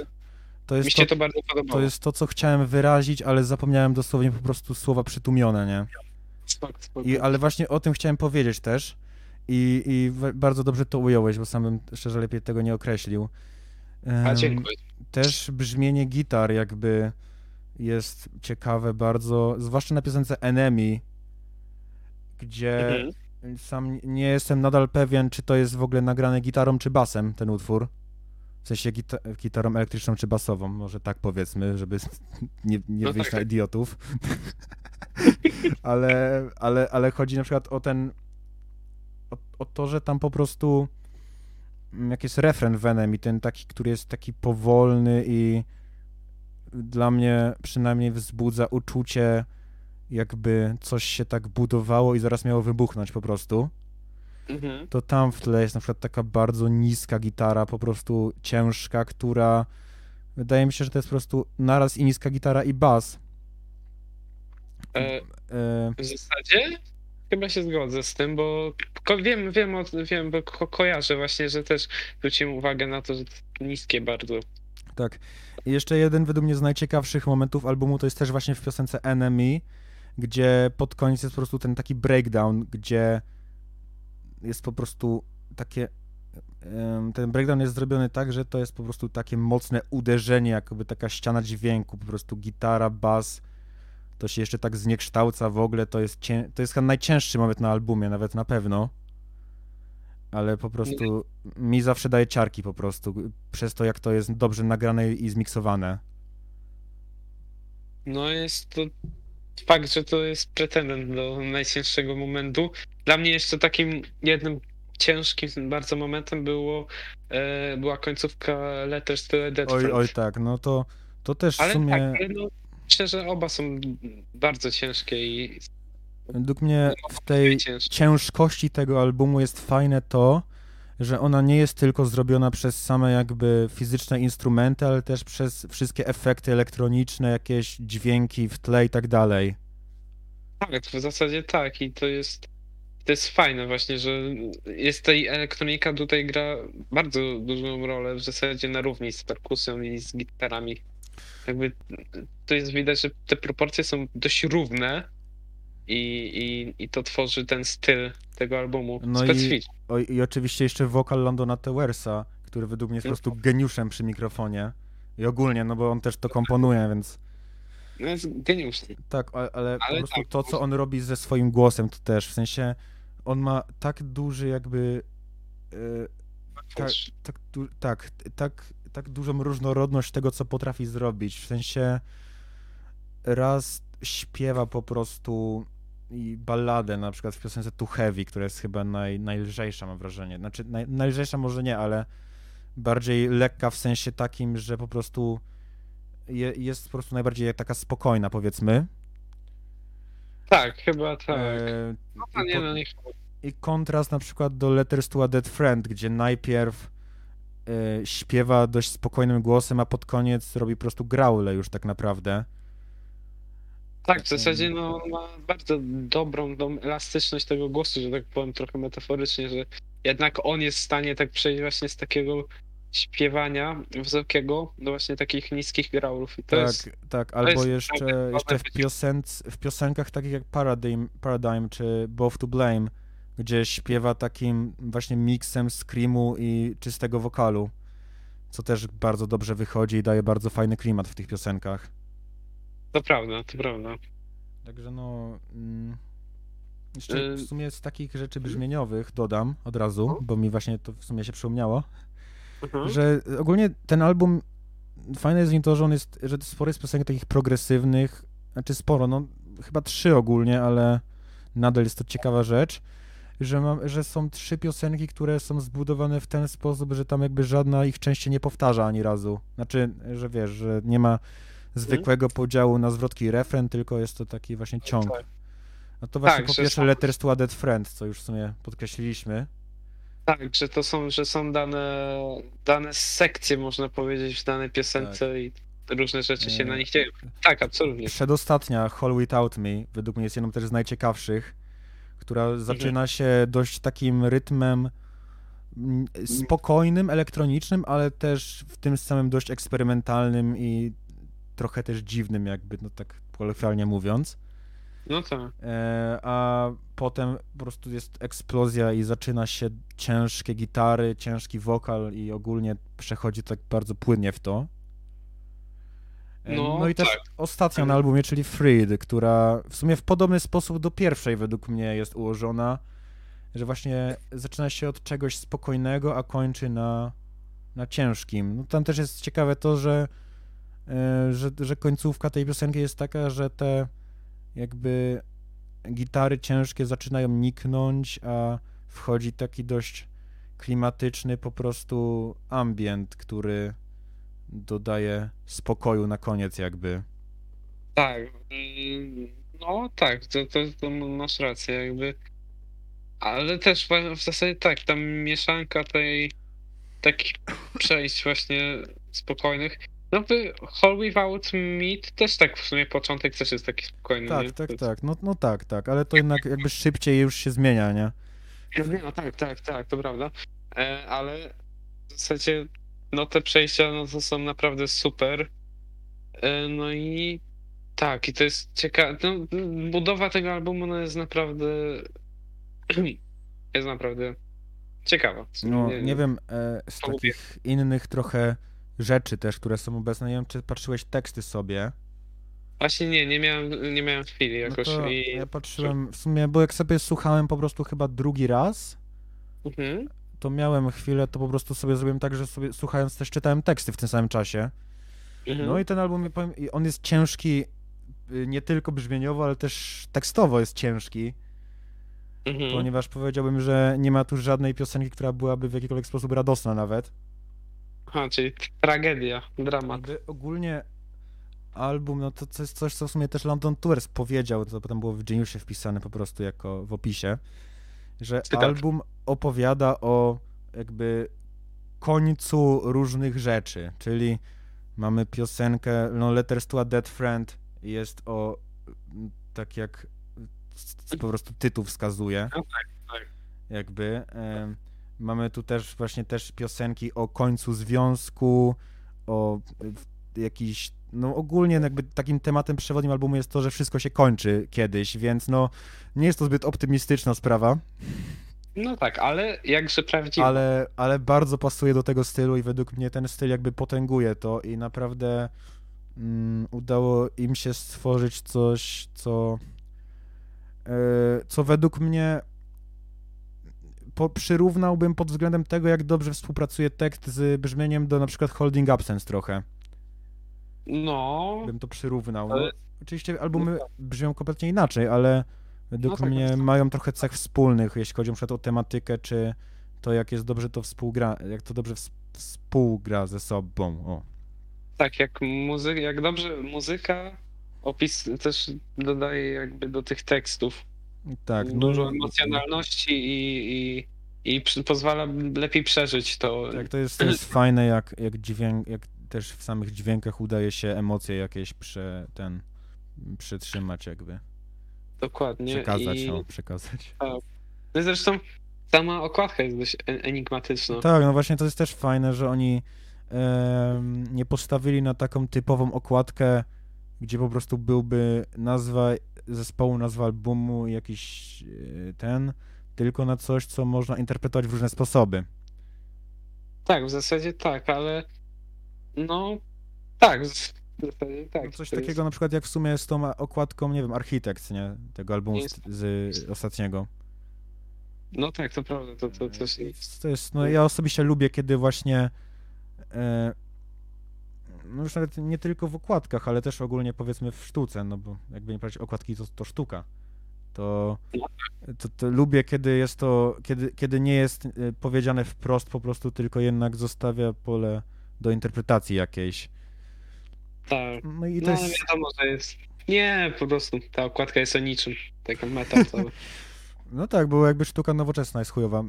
to jest to, to to jest to, co chciałem wyrazić, ale zapomniałem dosłownie po prostu słowa przytłumione, nie? Spoko, spoko. I, ale właśnie o tym chciałem powiedzieć też i, i bardzo dobrze to ująłeś, bo sam bym szczerze lepiej tego nie określił. A dziękuję. Też brzmienie gitar jakby jest ciekawe bardzo, zwłaszcza na piosence Enemy, gdzie Mhm. sam nie jestem nadal pewien, czy to jest w ogóle nagrane gitarą czy basem, ten utwór. W sensie gita- gitarą elektryczną czy basową, może tak powiedzmy, żeby nie, nie No wyjść tak, na tak. idiotów. [LAUGHS] ale, ale, ale chodzi na przykład o ten, o, to, że tam po prostu mm, jak jest refren w Enemy, ten taki, który jest taki powolny i dla mnie przynajmniej wzbudza uczucie, jakby coś się tak budowało i zaraz miało wybuchnąć po prostu Mhm. to tam w tle jest na przykład taka bardzo niska gitara, po prostu ciężka, która wydaje mi się, że to jest po prostu naraz i niska gitara i bas. E, E, w zasadzie chyba się zgodzę z tym, bo wiem, wiem, wiem bo ko- kojarzę właśnie, że też zwróciłem uwagę na to, że to niskie bardzo. tak. I jeszcze jeden według mnie z najciekawszych momentów albumu to jest też właśnie w piosence Enemy, gdzie pod koniec jest po prostu ten taki breakdown, gdzie jest po prostu takie ten breakdown jest zrobiony tak, że to jest po prostu takie mocne uderzenie, jakoby taka ściana dźwięku, po prostu gitara, bas, to się jeszcze tak zniekształca w ogóle, to jest, cię... to jest chyba najcięższy moment na albumie, nawet na pewno, ale po prostu mi zawsze daje ciarki po prostu, przez to jak to jest dobrze nagrane i zmiksowane. No jest to fakt, że to jest pretendent do najcięższego momentu. Dla mnie jeszcze takim jednym ciężkim bardzo momentem było, e, była końcówka Letters to a Dead Oj, oj tak, no to, to też w Ale sumie... tak, no, myślę, że oba są bardzo ciężkie i Według mnie w tej ciężkości tego albumu jest fajne to, że ona nie jest tylko zrobiona przez same jakby fizyczne instrumenty, ale też przez wszystkie efekty elektroniczne, jakieś dźwięki w tle i tak dalej. Tak, w zasadzie tak i to jest to jest fajne właśnie, że jest tej elektronika tutaj gra bardzo dużą rolę w zasadzie na równi z perkusją i z gitarami. Jakby to jest widać, że te proporcje są dość równe i, i, i to tworzy ten styl tego albumu No i-. O, I oczywiście jeszcze wokal Londona Towersa, który według mnie jest po prostu geniuszem przy mikrofonie. I ogólnie, no bo on też to komponuje, więc No jest geniuszny. tak, ale, po Ale prostu tak, to, co on robi ze swoim głosem, to też, w sensie on ma tak duży jakby... y, Tak, tak, tak, tak, tak dużą różnorodność tego, co potrafi zrobić. W sensie raz śpiewa po prostu i balladę, na przykład w piosence Too Heavy, która jest chyba naj, najlżejsza, mam wrażenie. Znaczy, naj, najlżejsza może nie, ale bardziej lekka w sensie takim, że po prostu je, jest po prostu najbardziej taka spokojna, powiedzmy. Tak, chyba tak. E, No i nie no, niech i kontrast na przykład do Letters to a Dead Friend, gdzie najpierw e, śpiewa dość spokojnym głosem, a pod koniec robi po prostu graule już tak naprawdę. Tak, w zasadzie no, on ma bardzo dobrą tą elastyczność tego głosu, że tak powiem trochę metaforycznie, że jednak on jest w stanie tak przejść właśnie z takiego śpiewania wysokiego do właśnie takich niskich graulów. I to tak, jest tak, albo jeszcze, jeszcze w, piosenc, w piosenkach takich jak Paradigm, Paradigm czy Both to Blame, gdzie śpiewa takim właśnie miksem screamu i czystego wokalu, co też bardzo dobrze wychodzi i daje bardzo fajny klimat w tych piosenkach. to prawda, to prawda. Także no. Mm, jeszcze Y- w sumie z takich rzeczy brzmieniowych dodam od razu, bo mi właśnie to w sumie się przypomniało, Mhm. że ogólnie ten album fajne jest w nim to, że on jest, że sporo jest piosenek takich progresywnych, znaczy sporo, no chyba trzy ogólnie, ale nadal jest to ciekawa rzecz, że, mam, że są trzy piosenki, które są zbudowane w ten sposób, że tam jakby żadna ich część się nie powtarza ani razu. Znaczy, że wiesz, że nie ma zwykłego podziału na zwrotki i refren, tylko jest to taki właśnie ciąg. Tak. No to właśnie Tak, po pierwsze są- Letters to a Dead Friend, co już w sumie podkreśliliśmy. Tak, że to są, że są dane, dane sekcje, można powiedzieć, w danej piosence Tak. i różne rzeczy się E, na nich dzieją. Tak, absolutnie. Przedostatnia, Hall Without Me, według mnie jest jedną też z najciekawszych, która zaczyna się dość takim rytmem mm, spokojnym, elektronicznym, ale też w tym samym dość eksperymentalnym i trochę też dziwnym, jakby, no tak kolokwialnie mówiąc. No tak. E, a potem po prostu jest eksplozja i zaczyna się ciężkie gitary, ciężki wokal i ogólnie przechodzi tak bardzo płynnie w to. No, no i też tak. ostatnia na albumie, czyli Freed, która w sumie w podobny sposób do pierwszej według mnie jest ułożona, że właśnie zaczyna się od czegoś spokojnego, a kończy na, na ciężkim. No tam też jest ciekawe to, że, e, że, że końcówka tej piosenki jest taka, że te jakby gitary ciężkie zaczynają niknąć, a wchodzi taki dość klimatyczny po prostu ambient, który dodaje spokoju na koniec jakby. Tak. No tak, to, to, to masz rację, jakby. Ale też w zasadzie tak, ta mieszanka tej takich przejść właśnie spokojnych. No by Hall Without Meat też tak w sumie początek też jest taki spokojny, nie? Tak, tak, tak, no, no tak, tak, ale to jednak jakby szybciej już się zmienia, nie? No, no tak, tak, tak, to prawda. E, ale w zasadzie no te przejścia no to są naprawdę super. E, no i tak, i to jest ciekawe. No, budowa tego albumu no jest naprawdę [CLEARS THROAT] jest naprawdę ciekawa. No, nie wiem, e, z to lubię. takich innych trochę rzeczy też, które są obecne, nie wiem, czy patrzyłeś teksty sobie, Właśnie nie, nie miałem, nie miałem chwili no jakoś to i... ja patrzyłem, w sumie, bo jak sobie słuchałem po prostu chyba drugi raz, Mhm. To miałem chwilę, to po prostu sobie zrobiłem tak, że sobie słuchając też czytałem teksty w tym samym czasie. Mhm. No i ten album, on jest ciężki y, nie tylko brzmieniowo, ale też tekstowo jest ciężki, mhm. ponieważ powiedziałbym, że nie ma tu żadnej piosenki, która byłaby w jakikolwiek sposób radosna nawet. Aha, czyli tragedia, dramat. Ogólnie album, no to, to jest coś, co w sumie też London Tours powiedział, to potem było w Geniusie wpisane po prostu jako w opisie, że Cytat. album opowiada o jakby końcu różnych rzeczy, czyli mamy piosenkę no Letters to a Dead Friend jest o tak jak po prostu tytuł wskazuje. No tak, tak. Jakby em, mamy tu też właśnie też piosenki o końcu związku, o jakiś no ogólnie jakby takim tematem przewodnim albumu jest to, że wszystko się kończy kiedyś, więc no nie jest to zbyt optymistyczna sprawa, No tak, ale jakże prawdziwe. ale, ale bardzo pasuje do tego stylu i według mnie ten styl jakby potęguje to i naprawdę mm, udało im się stworzyć coś, co e, co według mnie po, przyrównałbym pod względem tego, jak dobrze współpracuje tekst z brzmieniem do na przykład Holding Absence trochę. No, Bym to przyrównał. No, Ale- oczywiście albumy brzmią kompletnie inaczej, ale według No tak, mnie no tak. mają trochę cech wspólnych, jeśli chodzi na o tematykę, czy to jak jest dobrze to współgra, jak to dobrze ws- współgra ze sobą. O. tak, jak muzyka, jak dobrze muzyka, opis też dodaje jakby do tych tekstów Tak, no, dużo emocjonalności i, i, i pozwala lepiej przeżyć to. Tak, to jest, to jest fajne, jak, jak, dźwięk, jak też w samych dźwiękach udaje się emocje jakieś prze, ten, przytrzymać jakby. Dokładnie. Przekazać, I, o, przekazać. [LAUGHS] no i zresztą sama okładka jest dość en- enigmatyczna. Tak, no właśnie to jest też fajne, że oni em, nie postawili na taką typową okładkę, gdzie po prostu byłby nazwa zespołu, nazwa albumu, jakiś e, ten, tylko na coś, co można interpretować w różne sposoby. Tak, w zasadzie tak, ale no tak, tak. No coś to jest- takiego na przykład jak w sumie z tą okładką, nie wiem, Architect, nie? Tego albumu z, Jest. z ostatniego. No tak, to prawda, to, to I jest. To jest, no ja osobiście lubię, kiedy właśnie e, no już nawet nie tylko w okładkach, ale też ogólnie powiedzmy w sztuce, no bo jakby nie patrzeć, okładki to, to sztuka. To, to, to lubię, kiedy jest to, kiedy, kiedy nie jest e, powiedziane wprost po prostu, tylko jednak zostawia pole do interpretacji jakiejś. Tak. No i to No jest, wiadomo, że jest. Nie, po prostu ta okładka jest o niczym. Taka meta [LAUGHS] no tak, bo jakby sztuka nowoczesna jest chujowa.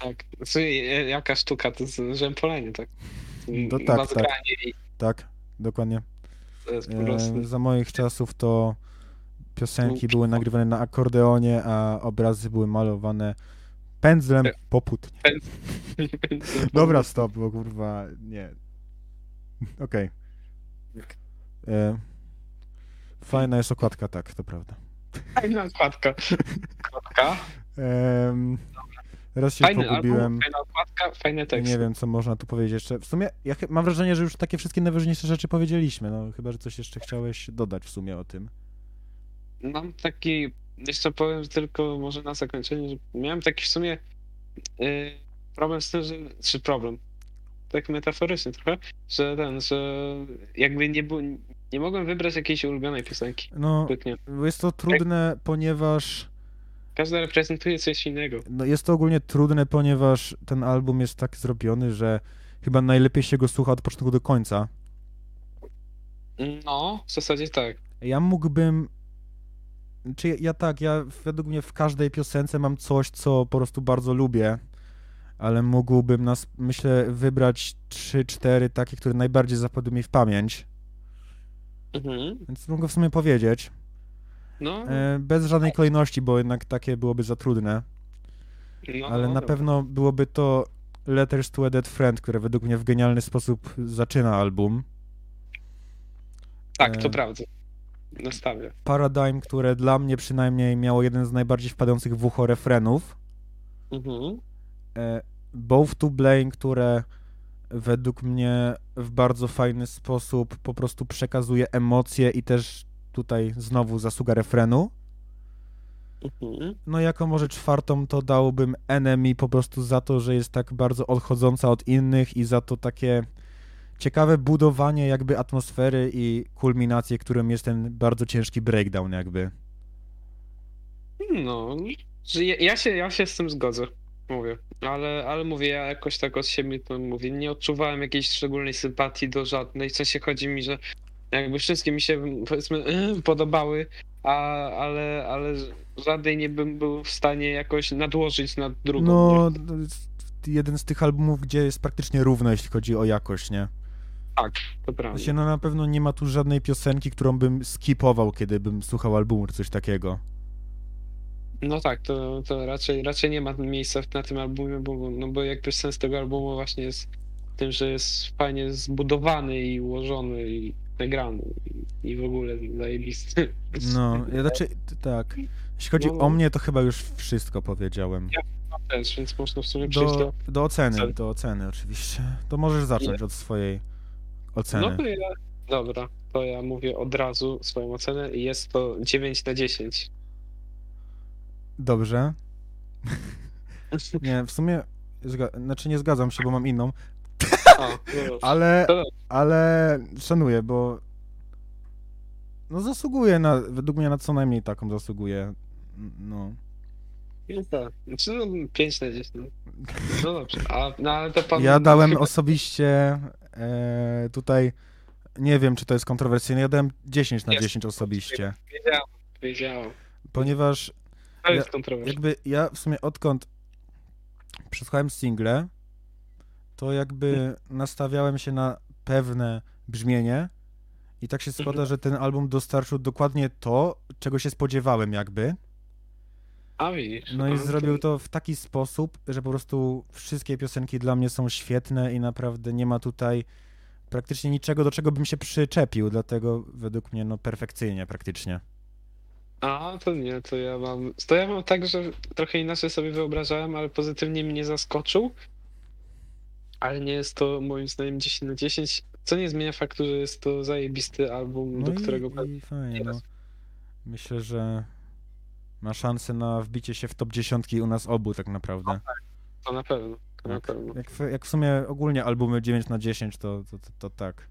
Tak. Znaczy, e, jaka sztuka, to jest rzępolenie, tak. No tak, Bazgranie i Tak, dokładnie. E, za moich czasów to piosenki były nagrywane na akordeonie, a obrazy były malowane pędzlem poputnie. [LAUGHS] Dobra, stop, bo kurwa, nie. Okej. E, Fajna jest okładka, tak, to prawda. Fajna okładka. Okładka. Raz się Fajny pogubiłem. album, fajna okładka, fajne teksty. Nie wiem, co można tu powiedzieć jeszcze. W sumie ja mam wrażenie, że już takie wszystkie najważniejsze rzeczy powiedzieliśmy. No chyba, że coś jeszcze chciałeś dodać w sumie o tym. Mam taki, jeszcze powiem tylko może na zakończenie, że miałem taki w sumie y, problem z tym, że, czy problem, tak metaforycznie trochę, że ten, że jakby nie było, nie mogłem wybrać jakiejś ulubionej piosenki. No, jest to trudne, ponieważ Każda reprezentuje coś innego. no jest to ogólnie trudne, ponieważ ten album jest tak zrobiony, że chyba najlepiej się go słucha od początku do końca. No, w zasadzie tak. Ja mógłbym. Czy ja, ja tak, ja według mnie w każdej piosence mam coś, co po prostu bardzo lubię, ale mógłbym nas, myślę, wybrać 3-4 takie, które najbardziej zapadły mi w pamięć, Mhm. więc mogę w sumie powiedzieć. No, E, bez żadnej kolejności, bo jednak takie byłoby za trudne, no ale na dobra. pewno byłoby to Letters to a Dead Friend, które według mnie w genialny sposób zaczyna album. Tak, to e, prawda. Nastawię. Paradigm, które dla mnie przynajmniej miało jeden z najbardziej wpadających w ucho refrenów. Mhm. e, Both to Blame, które według mnie w bardzo fajny sposób po prostu przekazuje emocje i też tutaj znowu zasługa refrenu. Mhm. No jako może czwartą to dałbym Enemy po prostu za to, że jest tak bardzo odchodząca od innych i za to takie ciekawe budowanie jakby atmosfery i kulminację, którym jest ten bardzo ciężki breakdown jakby. No, ja, się, ja się z tym zgodzę, mówię. Ale, ale mówię, ja jakoś tak od siebie to mówię, nie odczuwałem jakiejś szczególnej sympatii do żadnej. W sensie chodzi mi, że jakby wszystkie mi się powiedzmy [CLEARS THROAT] podobały, a, ale, ale żadnej nie bym był w stanie jakoś nadłożyć na drugą. No, nie? jeden z tych albumów, gdzie jest praktycznie równo, jeśli chodzi o jakość, nie? Tak, to prawda. sensie, no na pewno nie ma tu żadnej piosenki, którą bym skipował, kiedy bym słuchał albumu, czy coś takiego. No tak, to, to raczej, raczej nie ma miejsca na tym albumie, bo, no bo jakby sens tego albumu właśnie jest tym, że jest fajnie zbudowany i ułożony i nagrany i, w ogóle zajebisty. No, ja znaczy, tak. Jeśli chodzi No. o mnie, to chyba już wszystko powiedziałem. Też, więc można w sumie przejść Do, do... do oceny, oceny. do oceny oczywiście. To możesz zacząć od swojej oceny. No to ja, dobra, to ja mówię od razu swoją ocenę i jest to 9 na 10. Dobrze. Nie, w sumie, znaczy nie zgadzam się, bo mam inną, no, ale, ale szanuję, bo no zasługuje na, według mnie na co najmniej taką zasługuje. No. no tak, znaczy no 5 na 10. No, no dobrze, a no, ale to pan... Ja dałem chyba- osobiście e, tutaj, nie wiem czy to jest kontrowersyjne, ja dałem 10 na Jest. 10 osobiście, Wiedziałem, wiedziałem. ponieważ To Ja- jest kontrowersyjne. jakby ja w sumie odkąd przesłuchałem single, to jakby nastawiałem się na pewne brzmienie i tak się składa, Mhm. że ten album dostarczył dokładnie to, czego się spodziewałem jakby. A widzisz. No i a, zrobił to w taki sposób, że po prostu wszystkie piosenki dla mnie są świetne i naprawdę nie ma tutaj praktycznie niczego, do czego bym się przyczepił, dlatego według mnie no perfekcyjnie praktycznie. A, to nie, to ja mam. To ja mam tak, że trochę inaczej sobie wyobrażałem, ale pozytywnie mnie zaskoczył. Ale nie jest to moim zdaniem 10 na 10, co nie zmienia faktu, że jest to zajebisty album, No do i, którego i fajnie, no. Myślę, że ma szansę na wbicie się w top 10 u nas obu tak naprawdę. to na pewno. To na Tak. pewno. Jak, w- jak w sumie ogólnie albumy 9 na 10 to, to, to, to tak.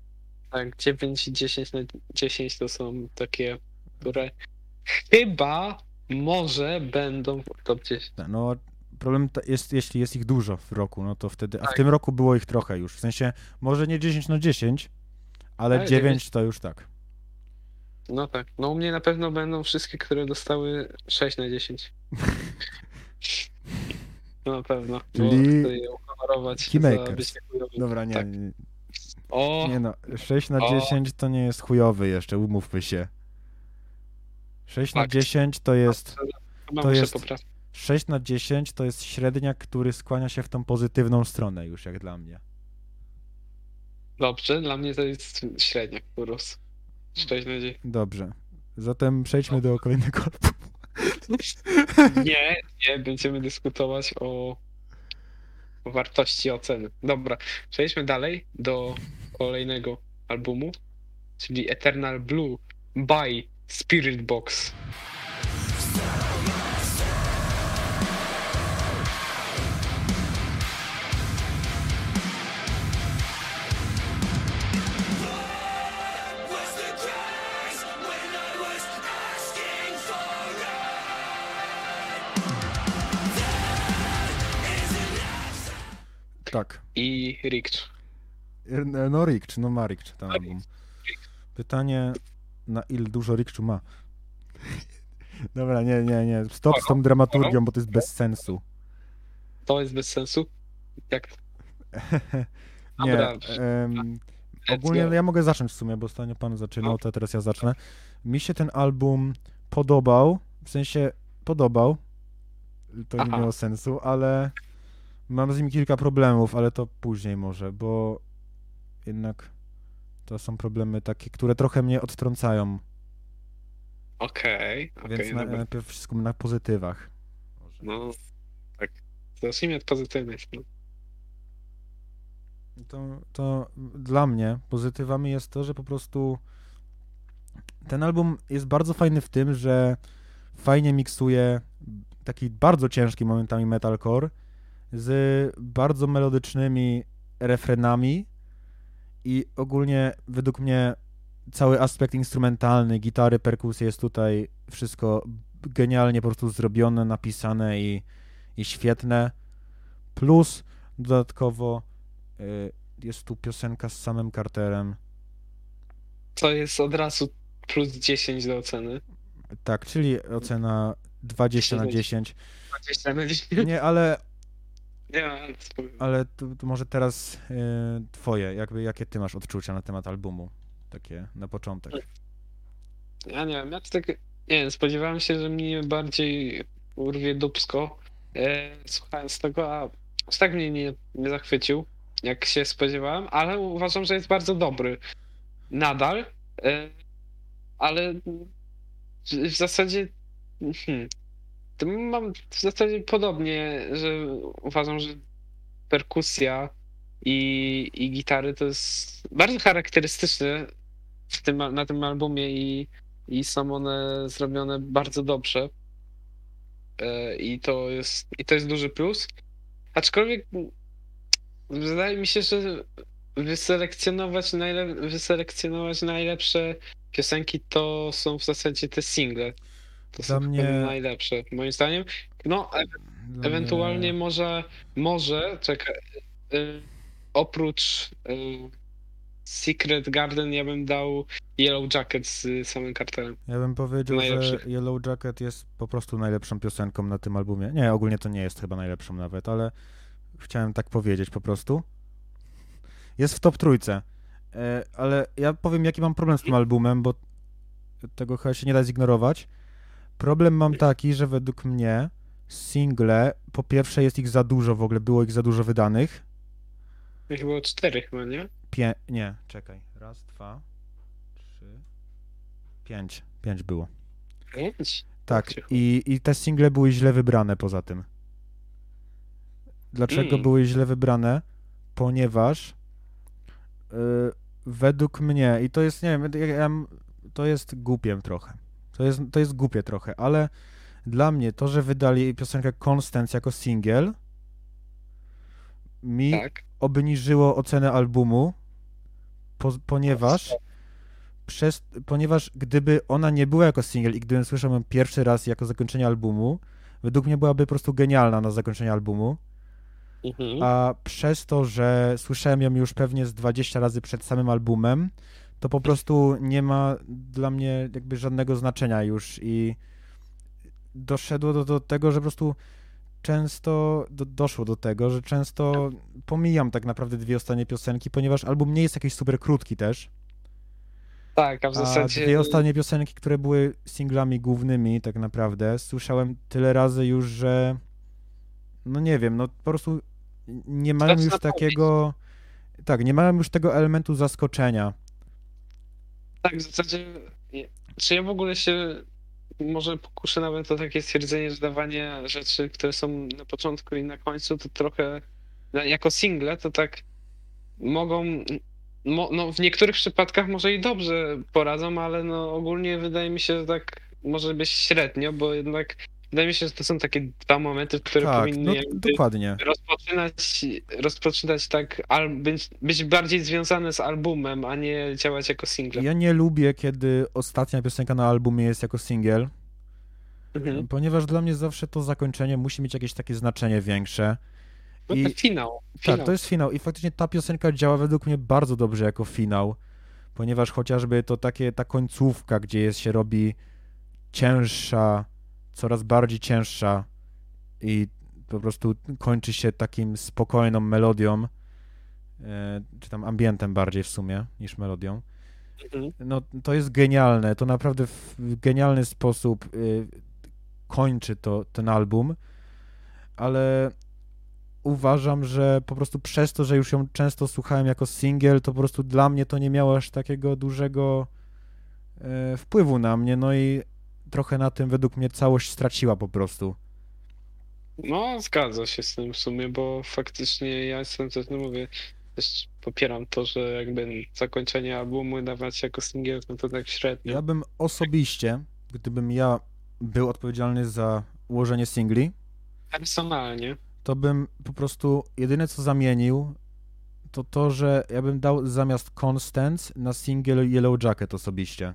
Tak, 9 i 10 na 10 to są takie, które chyba może będą w top 10. Ta- No problem jest, jeśli jest ich dużo w roku, no to wtedy, a w Tak. tym roku było ich trochę już, w sensie może nie 10 na 10, ale Ale 9 to już tak. No tak. No u mnie na pewno będą wszystkie, które dostały 6 na 10. [LAUGHS] No na pewno. bo Czyli chcę je uhonorować Keymakers. za bycie chujowym. Dobra, nie, Tak. nie. O, Nie no, 6 na O. 10 to nie jest chujowy jeszcze, umówmy się. 6 na Fakt. 10 to jest to jest- poprawić. 6 na 10 to jest średniak, który skłania się w tą pozytywną stronę już jak dla mnie. Dobrze, dla mnie to jest średnia urósł. 6 na 10. Dobrze. Zatem przejdźmy do kolejnego albumu. [LAUGHS] Nie, nie, będziemy dyskutować o, o wartości oceny. Dobra, przejdźmy dalej do kolejnego albumu, czyli Eternal Blue by Spirit Box. Tak. i Rich. Er- No Rikcz, no ma Rikcz ten album. Pytanie, na ile dużo Rikczu ma? Dobra, nie, nie, nie. Stop z tą dramaturgią, bo to jest bez sensu. To jest bez sensu? Jak? [LAUGHS] Nie. Dobra. Let's ogólnie ja mogę zacząć w sumie, bo ostatnio pan zaczynał, No. to teraz ja zacznę. Mi się ten album podobał, w sensie podobał. To nie Aha. miało sensu, ale mam z nim kilka problemów, ale to później może, bo jednak to są problemy takie, które trochę mnie odtrącają. Okej, okej, Więc na, dobra. najpierw wszystko na pozytywach. Może. No, tak. Zacznijmy od pozytywnej strony. To, to dla mnie pozytywami jest to, że po prostu ten album jest bardzo fajny w tym, że fajnie miksuje taki bardzo ciężki momentami metalcore z bardzo melodycznymi refrenami i ogólnie według mnie cały aspekt instrumentalny, gitary, perkusje jest tutaj wszystko genialnie po prostu zrobione, napisane i, i świetne. Plus dodatkowo y, jest tu piosenka z samym Carterem. To jest od razu plus 10 do oceny. Tak, czyli ocena 20 na 10. 20 na 10. Nie, ale, Nie, ale spoko. ale to, to może teraz y, twoje, jakby jakie ty masz odczucia na temat albumu? Takie na początek. Ja nie wiem, ja to tak, nie wiem, spodziewałem się, że mnie bardziej urwie dupsko, e, słuchając tego, a tak mnie nie, nie zachwycił, jak się spodziewałem, ale uważam, że jest bardzo dobry. Nadal, e, ale w, w zasadzie hmm, mam w zasadzie podobnie, że uważam, że perkusja i, i gitary to jest bardzo charakterystyczne w tym, na tym albumie i, i są one zrobione bardzo dobrze. E, I to jest, i to jest duży plus. Aczkolwiek wydaje mi się, że wyselekcjonować, najle, wyselekcjonować najlepsze piosenki to są w zasadzie te single. To Dla są mnie- najlepsze, moim zdaniem. No, e, Dla ewentualnie mnie- może, może, czekaj, y, oprócz y, Secret Garden ja bym dał Yellow Jacket z samym kartelem. Ja bym powiedział, że. Yellow Jacket jest po prostu najlepszą piosenką na tym albumie. Nie, ogólnie to nie jest chyba najlepszą nawet, ale chciałem tak powiedzieć po prostu. Jest w top trójce. E, ale ja powiem, jaki mam problem z tym albumem, bo tego chyba się nie da zignorować. Problem mam taki, że według mnie single, po pierwsze jest ich za dużo w ogóle, było ich za dużo wydanych. Ich było cztery chyba, nie? Pię... Nie, czekaj. Raz, dwa, trzy, pięć. Pięć było. Pięć? Tak, i, i te single były źle wybrane poza tym. Dlaczego Mm. były źle wybrane? Ponieważ y, według mnie, i to jest, nie wiem, ja, ja, to jest głupiem trochę. To jest, to jest głupie trochę, ale dla mnie to, że wydali piosenkę Constance jako single, mi Tak. obniżyło ocenę albumu, po, ponieważ przez, ponieważ gdyby ona nie była jako single i gdybym słyszał ją pierwszy raz jako zakończenie albumu, według mnie byłaby po prostu genialna na zakończenie albumu, Mhm. a przez to, że słyszałem ją już pewnie z 20 razy przed samym albumem, to po prostu nie ma dla mnie jakby żadnego znaczenia już i doszedło do, do tego, że po prostu często do, doszło do tego, że często pomijam tak naprawdę dwie ostatnie piosenki, ponieważ album nie jest jakiś super krótki też. Tak, a w A zasadzie... dwie ostatnie piosenki, które były singlami głównymi tak naprawdę, słyszałem tyle razy już, że no nie wiem, no po prostu nie mają już takiego tak, nie mają już tego elementu zaskoczenia. Tak, w zasadzie... Czy ja w ogóle się może pokuszę nawet o takie stwierdzenie, że dawanie rzeczy, które są na początku i na końcu, to trochę no, jako single, to tak mogą... Mo, no, w niektórych przypadkach może i dobrze poradzą, ale no ogólnie wydaje mi się, że tak może być średnio, bo jednak wydaje mi się, że to są takie dwa momenty, które Tak, powinny no dokładnie. rozpoczynać, rozpoczynać tak, być, być bardziej związane z albumem, a nie działać jako single. Ja nie lubię, kiedy ostatnia piosenka na albumie jest jako single, Mhm. ponieważ dla mnie zawsze to zakończenie musi mieć jakieś takie znaczenie większe. No I- to finał. finał. Tak, to jest finał i faktycznie ta piosenka działa według mnie bardzo dobrze jako finał, ponieważ chociażby to takie, ta końcówka, gdzie jest, się robi cięższa, coraz bardziej cięższa i po prostu kończy się takim spokojną melodią, e, czy tam ambientem bardziej w sumie niż melodią. Mhm. No to jest genialne, to naprawdę w genialny sposób y, kończy to ten album, ale uważam, że po prostu przez to, że już ją często słuchałem jako single, to po prostu dla mnie to nie miało aż takiego dużego e, wpływu na mnie, no i trochę na tym według mnie całość straciła po prostu. No, zgadza się z tym w sumie, bo faktycznie ja jestem też, no mówię, też popieram to, że jakby zakończenie albumu dawać jako singiel, no to tak średnio. Ja bym osobiście, gdybym ja był odpowiedzialny za ułożenie singli, Personalnie. to bym po prostu jedyne co zamienił, to to, że ja bym dał zamiast Constance na single Yellow Jacket osobiście.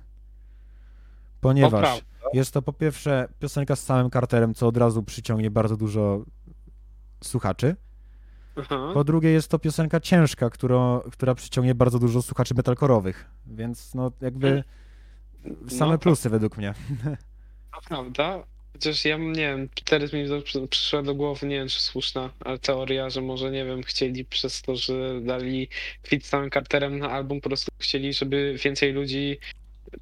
Ponieważ. Jest to po pierwsze piosenka z samym Carterem, co od razu przyciągnie bardzo dużo słuchaczy. Aha. Po drugie jest to piosenka ciężka, którą, która przyciągnie bardzo dużo słuchaczy metalkorowych. Więc no jakby same No, plusy według mnie. [LAUGHS] To prawda. Chociaż ja nie wiem, teraz mi przyszła do głowy, nie wiem czy słuszna, ale teoria, że może nie wiem, chcieli przez to, że dali fit z samym Carterem na album, po prostu chcieli, żeby więcej ludzi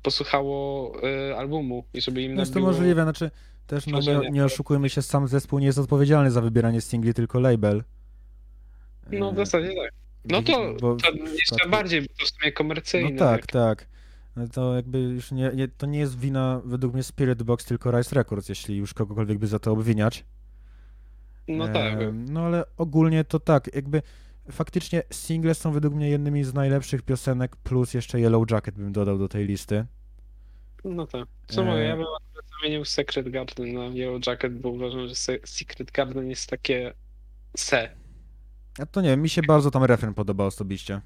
posłuchało y, albumu i żeby im No jest to możliwe, znaczy też no, nie, nie oszukujmy się, sam zespół nie jest odpowiedzialny za wybieranie singli, tylko label. No w E, zasadzie tak. No to, to jeszcze przypadku- bardziej, bo to w sumie komercyjne. No tak, tak. No to jakby już nie, nie, to nie jest wina według mnie Spirit Box, tylko Rise Records, jeśli już kogokolwiek by za to obwiniać. No tak. Em, No ale ogólnie to tak, jakby faktycznie single są według mnie jednymi z najlepszych piosenek, plus jeszcze Yellow Jacket bym dodał do tej listy. No tak. Co mówię, E, ja bym akurat zamienił Secret Garden na Yellow Jacket, bo uważam, że Se- Secret Garden jest takie se. A to nie wiem, mi się bardzo tam refren podoba osobiście.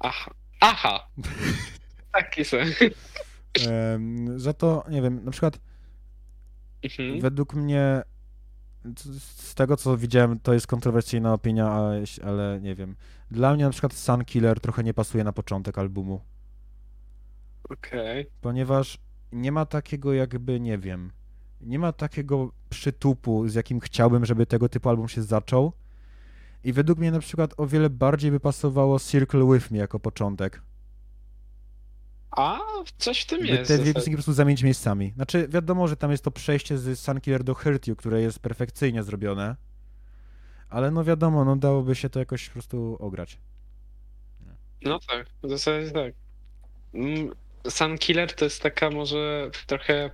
Aha. Aha! [LAUGHS] Taki se. Za to, nie wiem, na przykład Mhm. według mnie z- tego co widziałem, to jest kontrowersyjna opinia, ale, ale nie wiem. Dla mnie na przykład Sun Killer trochę nie pasuje na początek albumu. Okej. ponieważ nie ma takiego jakby, nie wiem, nie ma takiego przytupu, z jakim chciałbym, żeby tego typu album się zaczął. I według mnie na przykład o wiele bardziej by pasowało Circle With Me jako początek. A, coś w tym jest. te dwie piosenki po prostu zamienić miejscami. Znaczy, wiadomo, że tam jest to przejście z Sunkiller do Hurt You, które jest perfekcyjnie zrobione. Ale no wiadomo, no dałoby się to jakoś po prostu ograć. No tak, w zasadzie tak. Mm, Sun Killer to jest taka może trochę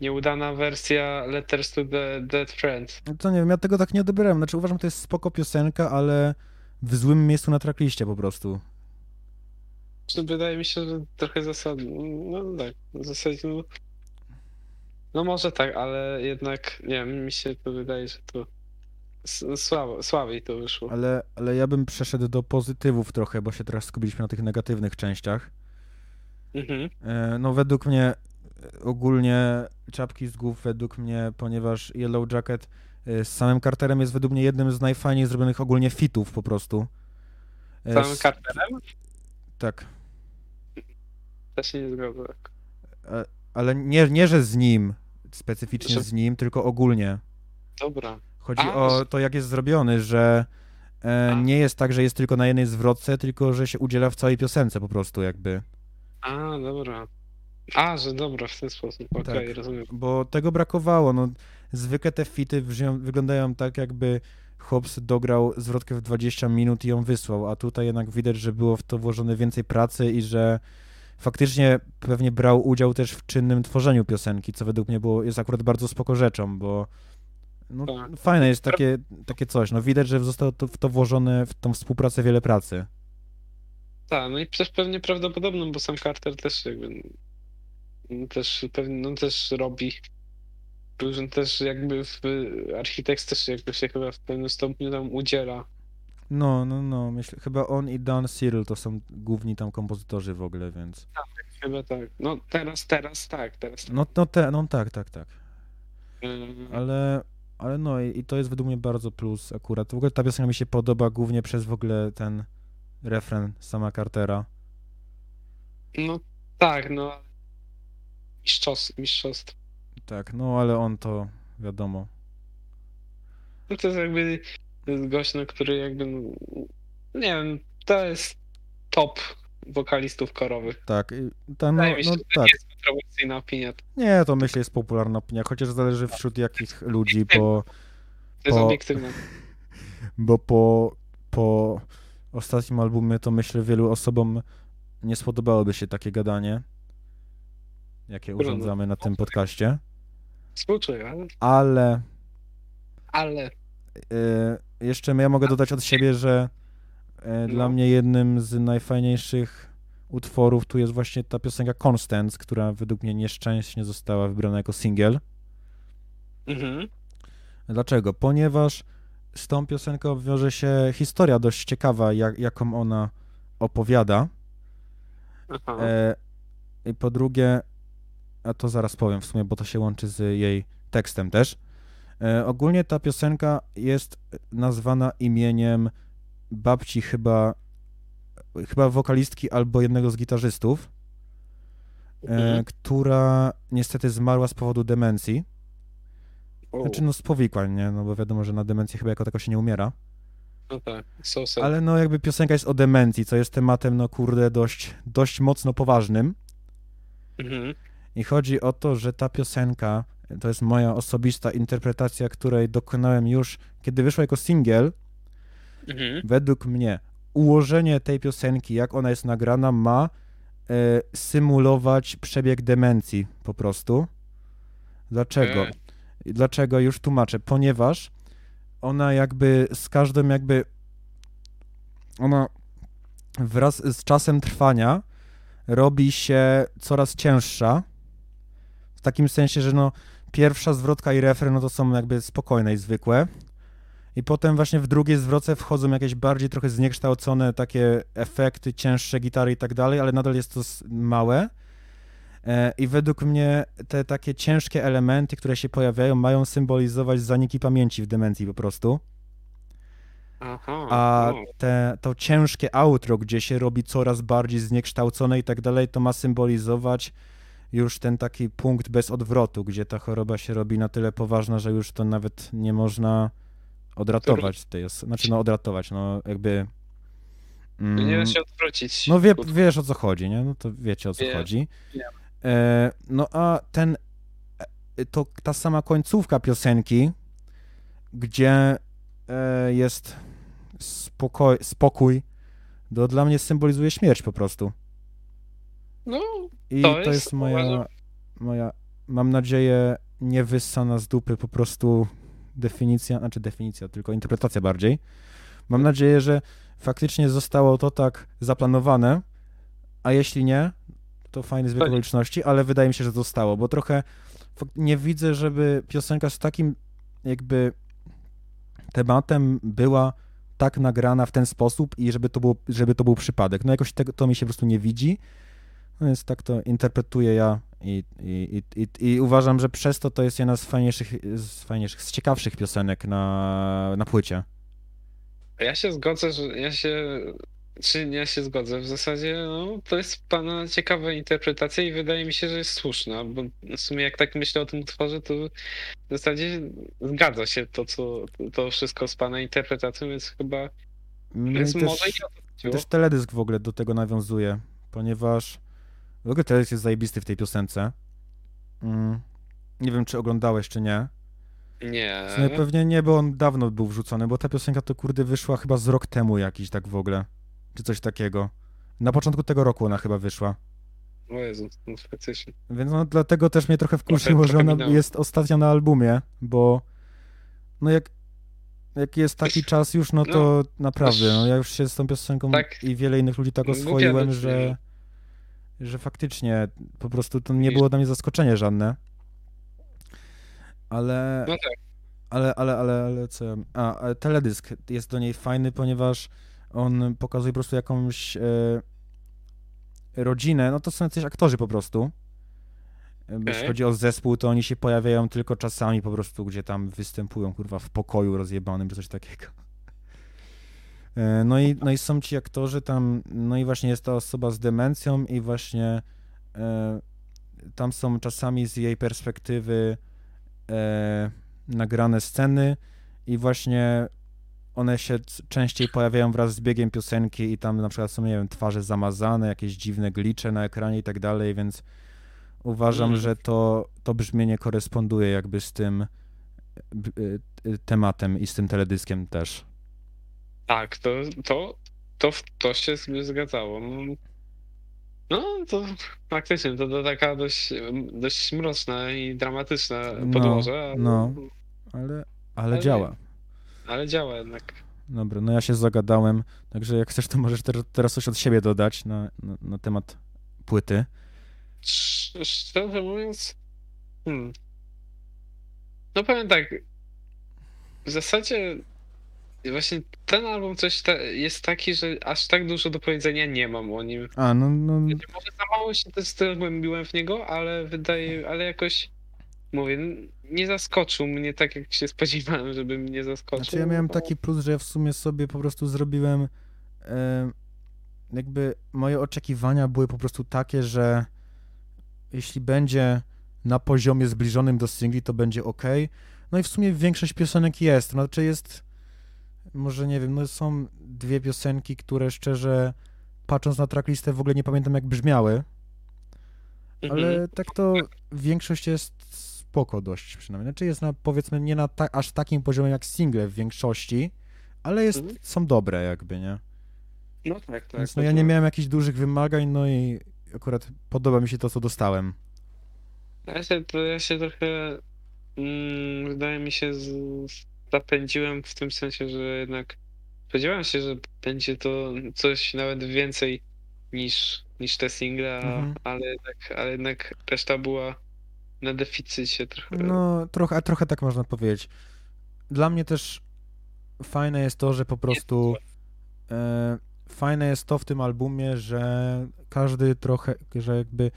nieudana wersja Letters to the Dead Friend. No to nie wiem, ja tego tak nie odebrałem. Znaczy uważam, to jest spoko piosenka, ale w złym miejscu na trackliście po prostu. Czy Wydaje mi się, że trochę zasadne. No tak, w zasadzie no, no może tak, ale jednak nie wiem, mi się to wydaje, że to słabo, słabiej to wyszło. Ale, ale ja bym przeszedł do pozytywów trochę, bo się teraz skupiliśmy na tych negatywnych częściach. Mhm. E, No według mnie e, ogólnie czapki z głów według mnie, ponieważ Yellow Jacket e, z samym Carterem jest według mnie jednym z najfajniej zrobionych ogólnie fitów po prostu. E, Samym Carterem Tak, też się nie zgodzę. ale nie, nie, że z nim, specyficznie Że- z nim, tylko ogólnie. Dobra. Chodzi A, o to, jak jest zrobiony, że e, A. nie jest tak, że jest tylko na jednej zwrotce, tylko że się udziela w całej piosence po prostu jakby. A, dobra. A, że dobra, w ten sposób. Okej, Tak. rozumiem. Bo tego brakowało, no zwykle te fity wyglądają tak, jakby Hobbs dograł zwrotkę w 20 minut i ją wysłał, a tutaj jednak widać, że było w to włożone więcej pracy i że faktycznie pewnie brał udział też w czynnym tworzeniu piosenki, co według mnie było, jest akurat bardzo spoko rzeczą, bo no, Tak. fajne jest takie, takie coś, no widać, że zostało to, w to włożone, w tą współpracę wiele pracy. Tak, no i też pewnie prawdopodobną, bo sam Carter też jakby mm, też pewnie no też robi że też jakby w architekt też jakby się chyba w pewnym stopniu tam udziela. No, no, no, myślę, chyba on i Dan Cyril to są główni tam kompozytorzy w ogóle, więc... Chyba tak. No teraz, teraz tak, teraz tak. No, no, te, no tak, tak, tak. Ym, Ale, ale no i, i to jest według mnie bardzo plus akurat. W ogóle ta piosenka mi się podoba głównie przez w ogóle ten refren sama Cartera. No tak, no mistrzostwo. Tak, no ale on to wiadomo. No to jest jakby to jest gość, no, który jakby nie wiem, to jest top wokalistów korowych. Tak, ta, no, Wydaje mi się, no to tak. nie jest kontrowersyjna opinia. To Nie, to myślę jest popularna opinia, chociaż zależy wśród jakich ludzi, bo, jest Po- obiektywne. [LAUGHS] bo po, po ostatnim albumie to myślę wielu osobom nie spodobałoby się takie gadanie, jakie Trudno. urządzamy na tym podcaście, Współczuję, ale, ale Y, jeszcze ja mogę dodać od siebie, że y, dla No. mnie jednym z najfajniejszych utworów tu jest właśnie ta piosenka Constance, która według mnie nieszczęśnie została wybrana jako singiel. mhm. Dlaczego? Ponieważ z tą piosenką wiąże się historia dość ciekawa, jak, jaką ona opowiada. E, I po drugie, a to zaraz powiem w sumie, bo to się łączy z jej tekstem też. E, ogólnie ta piosenka jest nazwana imieniem babci chyba, chyba wokalistki albo jednego z gitarzystów, e, Mhm. która niestety zmarła z powodu demencji. Znaczy no z powikłań, nie? No bo wiadomo, że na demencję chyba jako tako się nie umiera. no tak, so sad. Ale no jakby piosenka jest o demencji, co jest tematem, no kurde, dość, dość mocno poważnym. Mhm. I chodzi o to, że ta piosenka to jest moja osobista interpretacja, której dokonałem już, kiedy wyszła jako singiel. Mhm. Według mnie ułożenie tej piosenki, jak ona jest nagrana, ma e, symulować przebieg demencji po prostu. Dlaczego? Okej. Dlaczego? Już tłumaczę. Ponieważ ona jakby z każdym jakby ona wraz z czasem trwania robi się coraz cięższa. W takim sensie, że no pierwsza zwrotka i refren no to są jakby spokojne i zwykłe. I potem właśnie w drugiej zwrotce wchodzą jakieś bardziej trochę zniekształcone takie efekty, cięższe gitary i tak dalej, ale nadal jest to małe. E, I według mnie te takie ciężkie elementy, które się pojawiają, mają symbolizować zaniki pamięci w demencji po prostu. Aha. A o. te, to ciężkie outro, gdzie się robi coraz bardziej zniekształcone i tak dalej, to ma symbolizować już ten taki punkt bez odwrotu, gdzie ta choroba się robi na tyle poważna, że już to nawet nie można odratować tej osoby. Znaczy, no odratować, no jakby... No nie da mm, się odwrócić. no wie, wiesz o co chodzi, nie? No to wiecie o co chodzi. E, no a ten, e, to ta sama końcówka piosenki, gdzie e, jest spokoj, spokój, to dla mnie symbolizuje śmierć po prostu. No, I To to jest, jest, moja, moja, mam nadzieję, nie wyssana z dupy po prostu definicja, znaczy definicja, tylko interpretacja bardziej. Mam nadzieję, że faktycznie zostało to tak zaplanowane, a jeśli nie, to fajny zbieg okoliczności, ale wydaje mi się, że zostało, bo trochę nie widzę, żeby piosenka z takim jakby tematem była tak nagrana w ten sposób i żeby to, było, żeby to był przypadek. No jakoś tego, to mi się po prostu nie widzi, no więc tak to interpretuję ja i, i, i, i, uważam, że przez to to jest jedna z fajniejszych, z fajniejszych, z ciekawszych piosenek na, na płycie. ja się zgodzę, że ja się czy ja się zgodzę. W zasadzie no, to jest pana ciekawa interpretacja i wydaje mi się, że jest słuszna, bo w sumie jak tak myślę o tym utworze, to w zasadzie zgadza się to, co to wszystko z pana interpretacją, więc chyba No więc może też, i o to i też teledysk w ogóle do tego nawiązuje, ponieważ w ogóle teledysk jest zajebisty w tej piosence. Mm. Nie wiem, czy oglądałeś, czy nie. Nie. Sumie pewnie nie, bo on dawno był wrzucony, bo ta piosenka to kurde wyszła chyba z rok temu jakiś tak w ogóle. Czy coś takiego. Na początku tego roku ona chyba wyszła. O Jezu, no faktycznie. Więc no dlatego też mnie trochę wkurzyło, Trochę- że ona minęło. jest ostatnia na albumie, bo no jak, jak jest taki czas już, no to naprawdę, no ja już się z tą piosenką Tak. i wiele innych ludzi tak oswoiłem, że, że faktycznie po prostu to nie było dla mnie zaskoczenie żadne. Ale, No tak. ale, ale, ale, ale co? A, ale teledysk jest do niej fajny, ponieważ on pokazuje po prostu jakąś e, rodzinę, no to są jacyś aktorzy po prostu. E, Jeśli chodzi o zespół, to oni się pojawiają tylko czasami po prostu, gdzie tam występują, kurwa, w pokoju rozjebanym, czy coś takiego. E, No i, no i są ci aktorzy tam, no i właśnie jest ta osoba z demencją i właśnie e, tam są czasami z jej perspektywy e, nagrane sceny i właśnie one się częściej pojawiają wraz z biegiem piosenki i tam na przykład są, nie wiem, twarze zamazane, jakieś dziwne glicze na ekranie i tak dalej, więc uważam, Mm. że to, to brzmienie koresponduje jakby z tym y, tematem i z tym teledyskiem też. Tak, to, to, to, to się z- zgadzało. No, No, to faktycznie, to, to taka dość, dość mroczna i dramatyczna No, podłoże, ale, no. Ale, ale Ale- działa. ale działa jednak. Dobra, no ja się zagadałem, także jak chcesz, to możesz ter- teraz coś od siebie dodać na, na, na temat płyty. Sz- Szczerze mówiąc, hmm. no powiem tak, w zasadzie właśnie ten album coś ta, jest taki, że aż tak dużo do powiedzenia nie mam o nim. A, no, no Może za mało się też zagłębiłem w niego, ale wydaje, ale jakoś mówię, nie zaskoczył mnie tak, jak się spodziewałem, żeby mnie zaskoczył. Znaczy ja miałem taki plus, że ja w sumie sobie po prostu zrobiłem e, jakby moje oczekiwania były po prostu takie, że jeśli będzie na poziomie zbliżonym do singli, to będzie ok. No i w sumie większość piosenek jest. Znaczy jest, może nie wiem, no są dwie piosenki, które szczerze patrząc na tracklistę w ogóle nie pamiętam jak brzmiały, Mhm. ale tak to większość jest spoko dość przynajmniej. Znaczy jest na, powiedzmy, nie na ta, aż takim poziomie jak single w większości, ale jest, Mhm. są dobre jakby, nie? No tak, tak. Więc no ja nie miałem jakichś dużych wymagań, no i akurat podoba mi się to, co dostałem. Ja się, to ja się trochę, mm, wydaje mi się, z, zapędziłem w tym sensie, że jednak spodziewałem się, że będzie to coś nawet więcej niż, niż te single, Mhm. ale, jednak, ale jednak reszta była na deficycie trochę. No, trochę, a trochę tak można powiedzieć. Dla mnie też fajne jest to, że po prostu e, fajne jest to w tym albumie, że każdy trochę, że jakby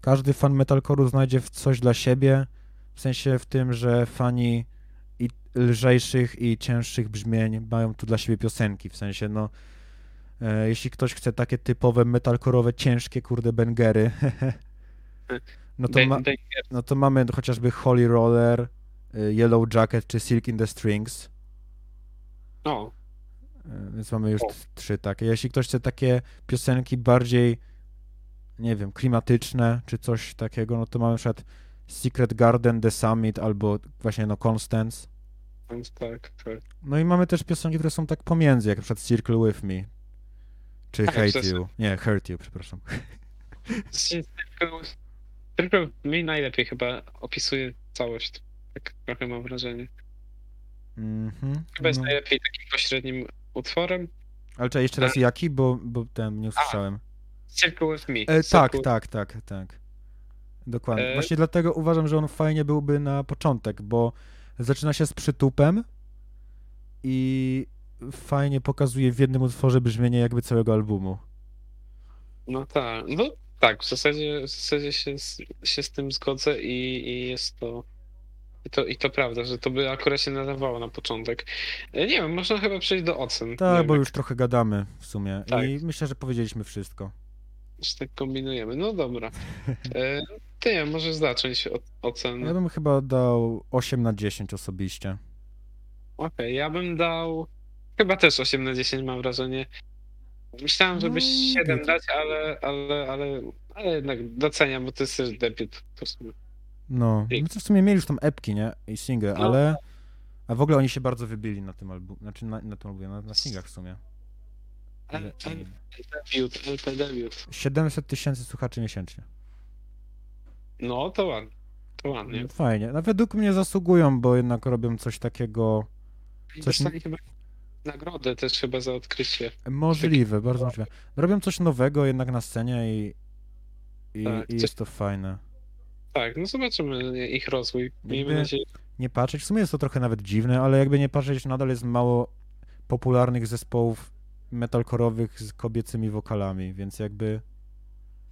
każdy fan metalcore'u znajdzie coś dla siebie, w sensie w tym, że fani lżejszych i cięższych brzmień mają tu dla siebie piosenki, w sensie no e, jeśli ktoś chce takie typowe metalcore'owe, ciężkie kurde bengery, [LAUGHS] no to ma, no to mamy chociażby Holy Roller, y, Yellow Jacket czy Silk in the Strings, no, y, więc mamy już trzy takie. Jeśli ktoś chce takie piosenki bardziej, nie wiem, klimatyczne czy coś takiego, no to mamy na przykład Secret Garden, The Summit albo właśnie no Constance. Więc tak, tak. No i mamy też piosenki, które są tak pomiędzy, jak na przykład Circle With Me czy Tak, Hate You. Nie, Hurt You, przepraszam. Tylko, tylko mi najlepiej chyba opisuje całość, tak trochę mam wrażenie. Mhm. Chyba jest no. najlepiej takim pośrednim utworem. Ale czekaj, jeszcze raz jaki, bo, bo ten nie usłyszałem. Circle with me. E, tak, Circle- tak, tak, tak. Dokładnie. E, Właśnie dlatego uważam, że on fajnie byłby na początek, bo zaczyna się z przytupem i fajnie pokazuje w jednym utworze brzmienie jakby całego albumu. No tak, no tak, w zasadzie, w zasadzie się, z- się z tym zgodzę i, i jest to I to, I to prawda, że to by akurat się nadawało na początek. E, Nie wiem, można chyba przejść do ocen. Tak, bo jak już trochę gadamy w sumie Tak. i myślę, że powiedzieliśmy wszystko. już tak kombinujemy. No dobra. [LAUGHS] E, Ty, nie, możesz zacząć od ocen. Ja bym chyba dał 8 na 10 osobiście. Okej, ja bym dał chyba też 8 na 10 mam wrażenie. Myślałem, żeby No, 7 git. dać, ale, ale, ale, ale jednak doceniam, bo to jest też debiut. No, no to w sumie mieli już tam epki, nie? I single, No. ale... A w ogóle oni się bardzo wybili na tym albumie, znaczy na, na tym albumie, na, na singlach w sumie. Ale debiut, LP debiut. 700 tysięcy słuchaczy miesięcznie. No to ładnie. To ładnie. Fajnie. No według mnie zasługują, bo jednak robią coś takiego coś- Dostali chyba nagrodę też chyba za odkrycie. możliwe, bardzo możliwe. Robią coś nowego jednak na scenie i, i, Tak, i jest to fajne. Tak, no zobaczymy ich rozwój. Miejmy nadzieję. Nie patrzeć, w sumie jest to trochę nawet dziwne, ale jakby nie patrzeć, nadal jest mało popularnych zespołów metalkorowych z kobiecymi wokalami, więc jakby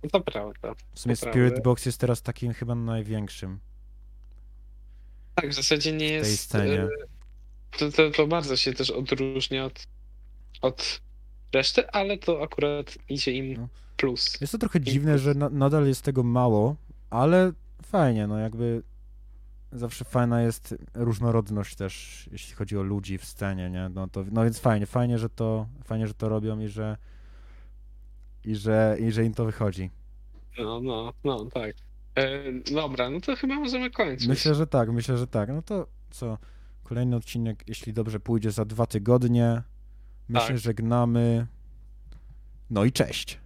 No to prawda. w sumie To prawda. Spirit Box jest teraz takim chyba największym Tak, w zasadzie nie w tej jest. scenie. e, To, to, to bardzo się też odróżnia od, od reszty, ale to akurat idzie im No. plus. Jest to trochę dziwne, że na, nadal jest tego mało, ale fajnie, no jakby zawsze fajna jest różnorodność też, jeśli chodzi o ludzi w scenie, nie? No, to, no więc fajnie, fajnie, że to, fajnie, że to robią i że i że, i że im to wychodzi. No, no, no, tak. E, dobra, no to chyba możemy kończyć. Myślę, że tak, myślę, że tak. No to co? Kolejny odcinek, jeśli dobrze pójdzie, za dwa tygodnie. My Tak. się żegnamy. No i cześć.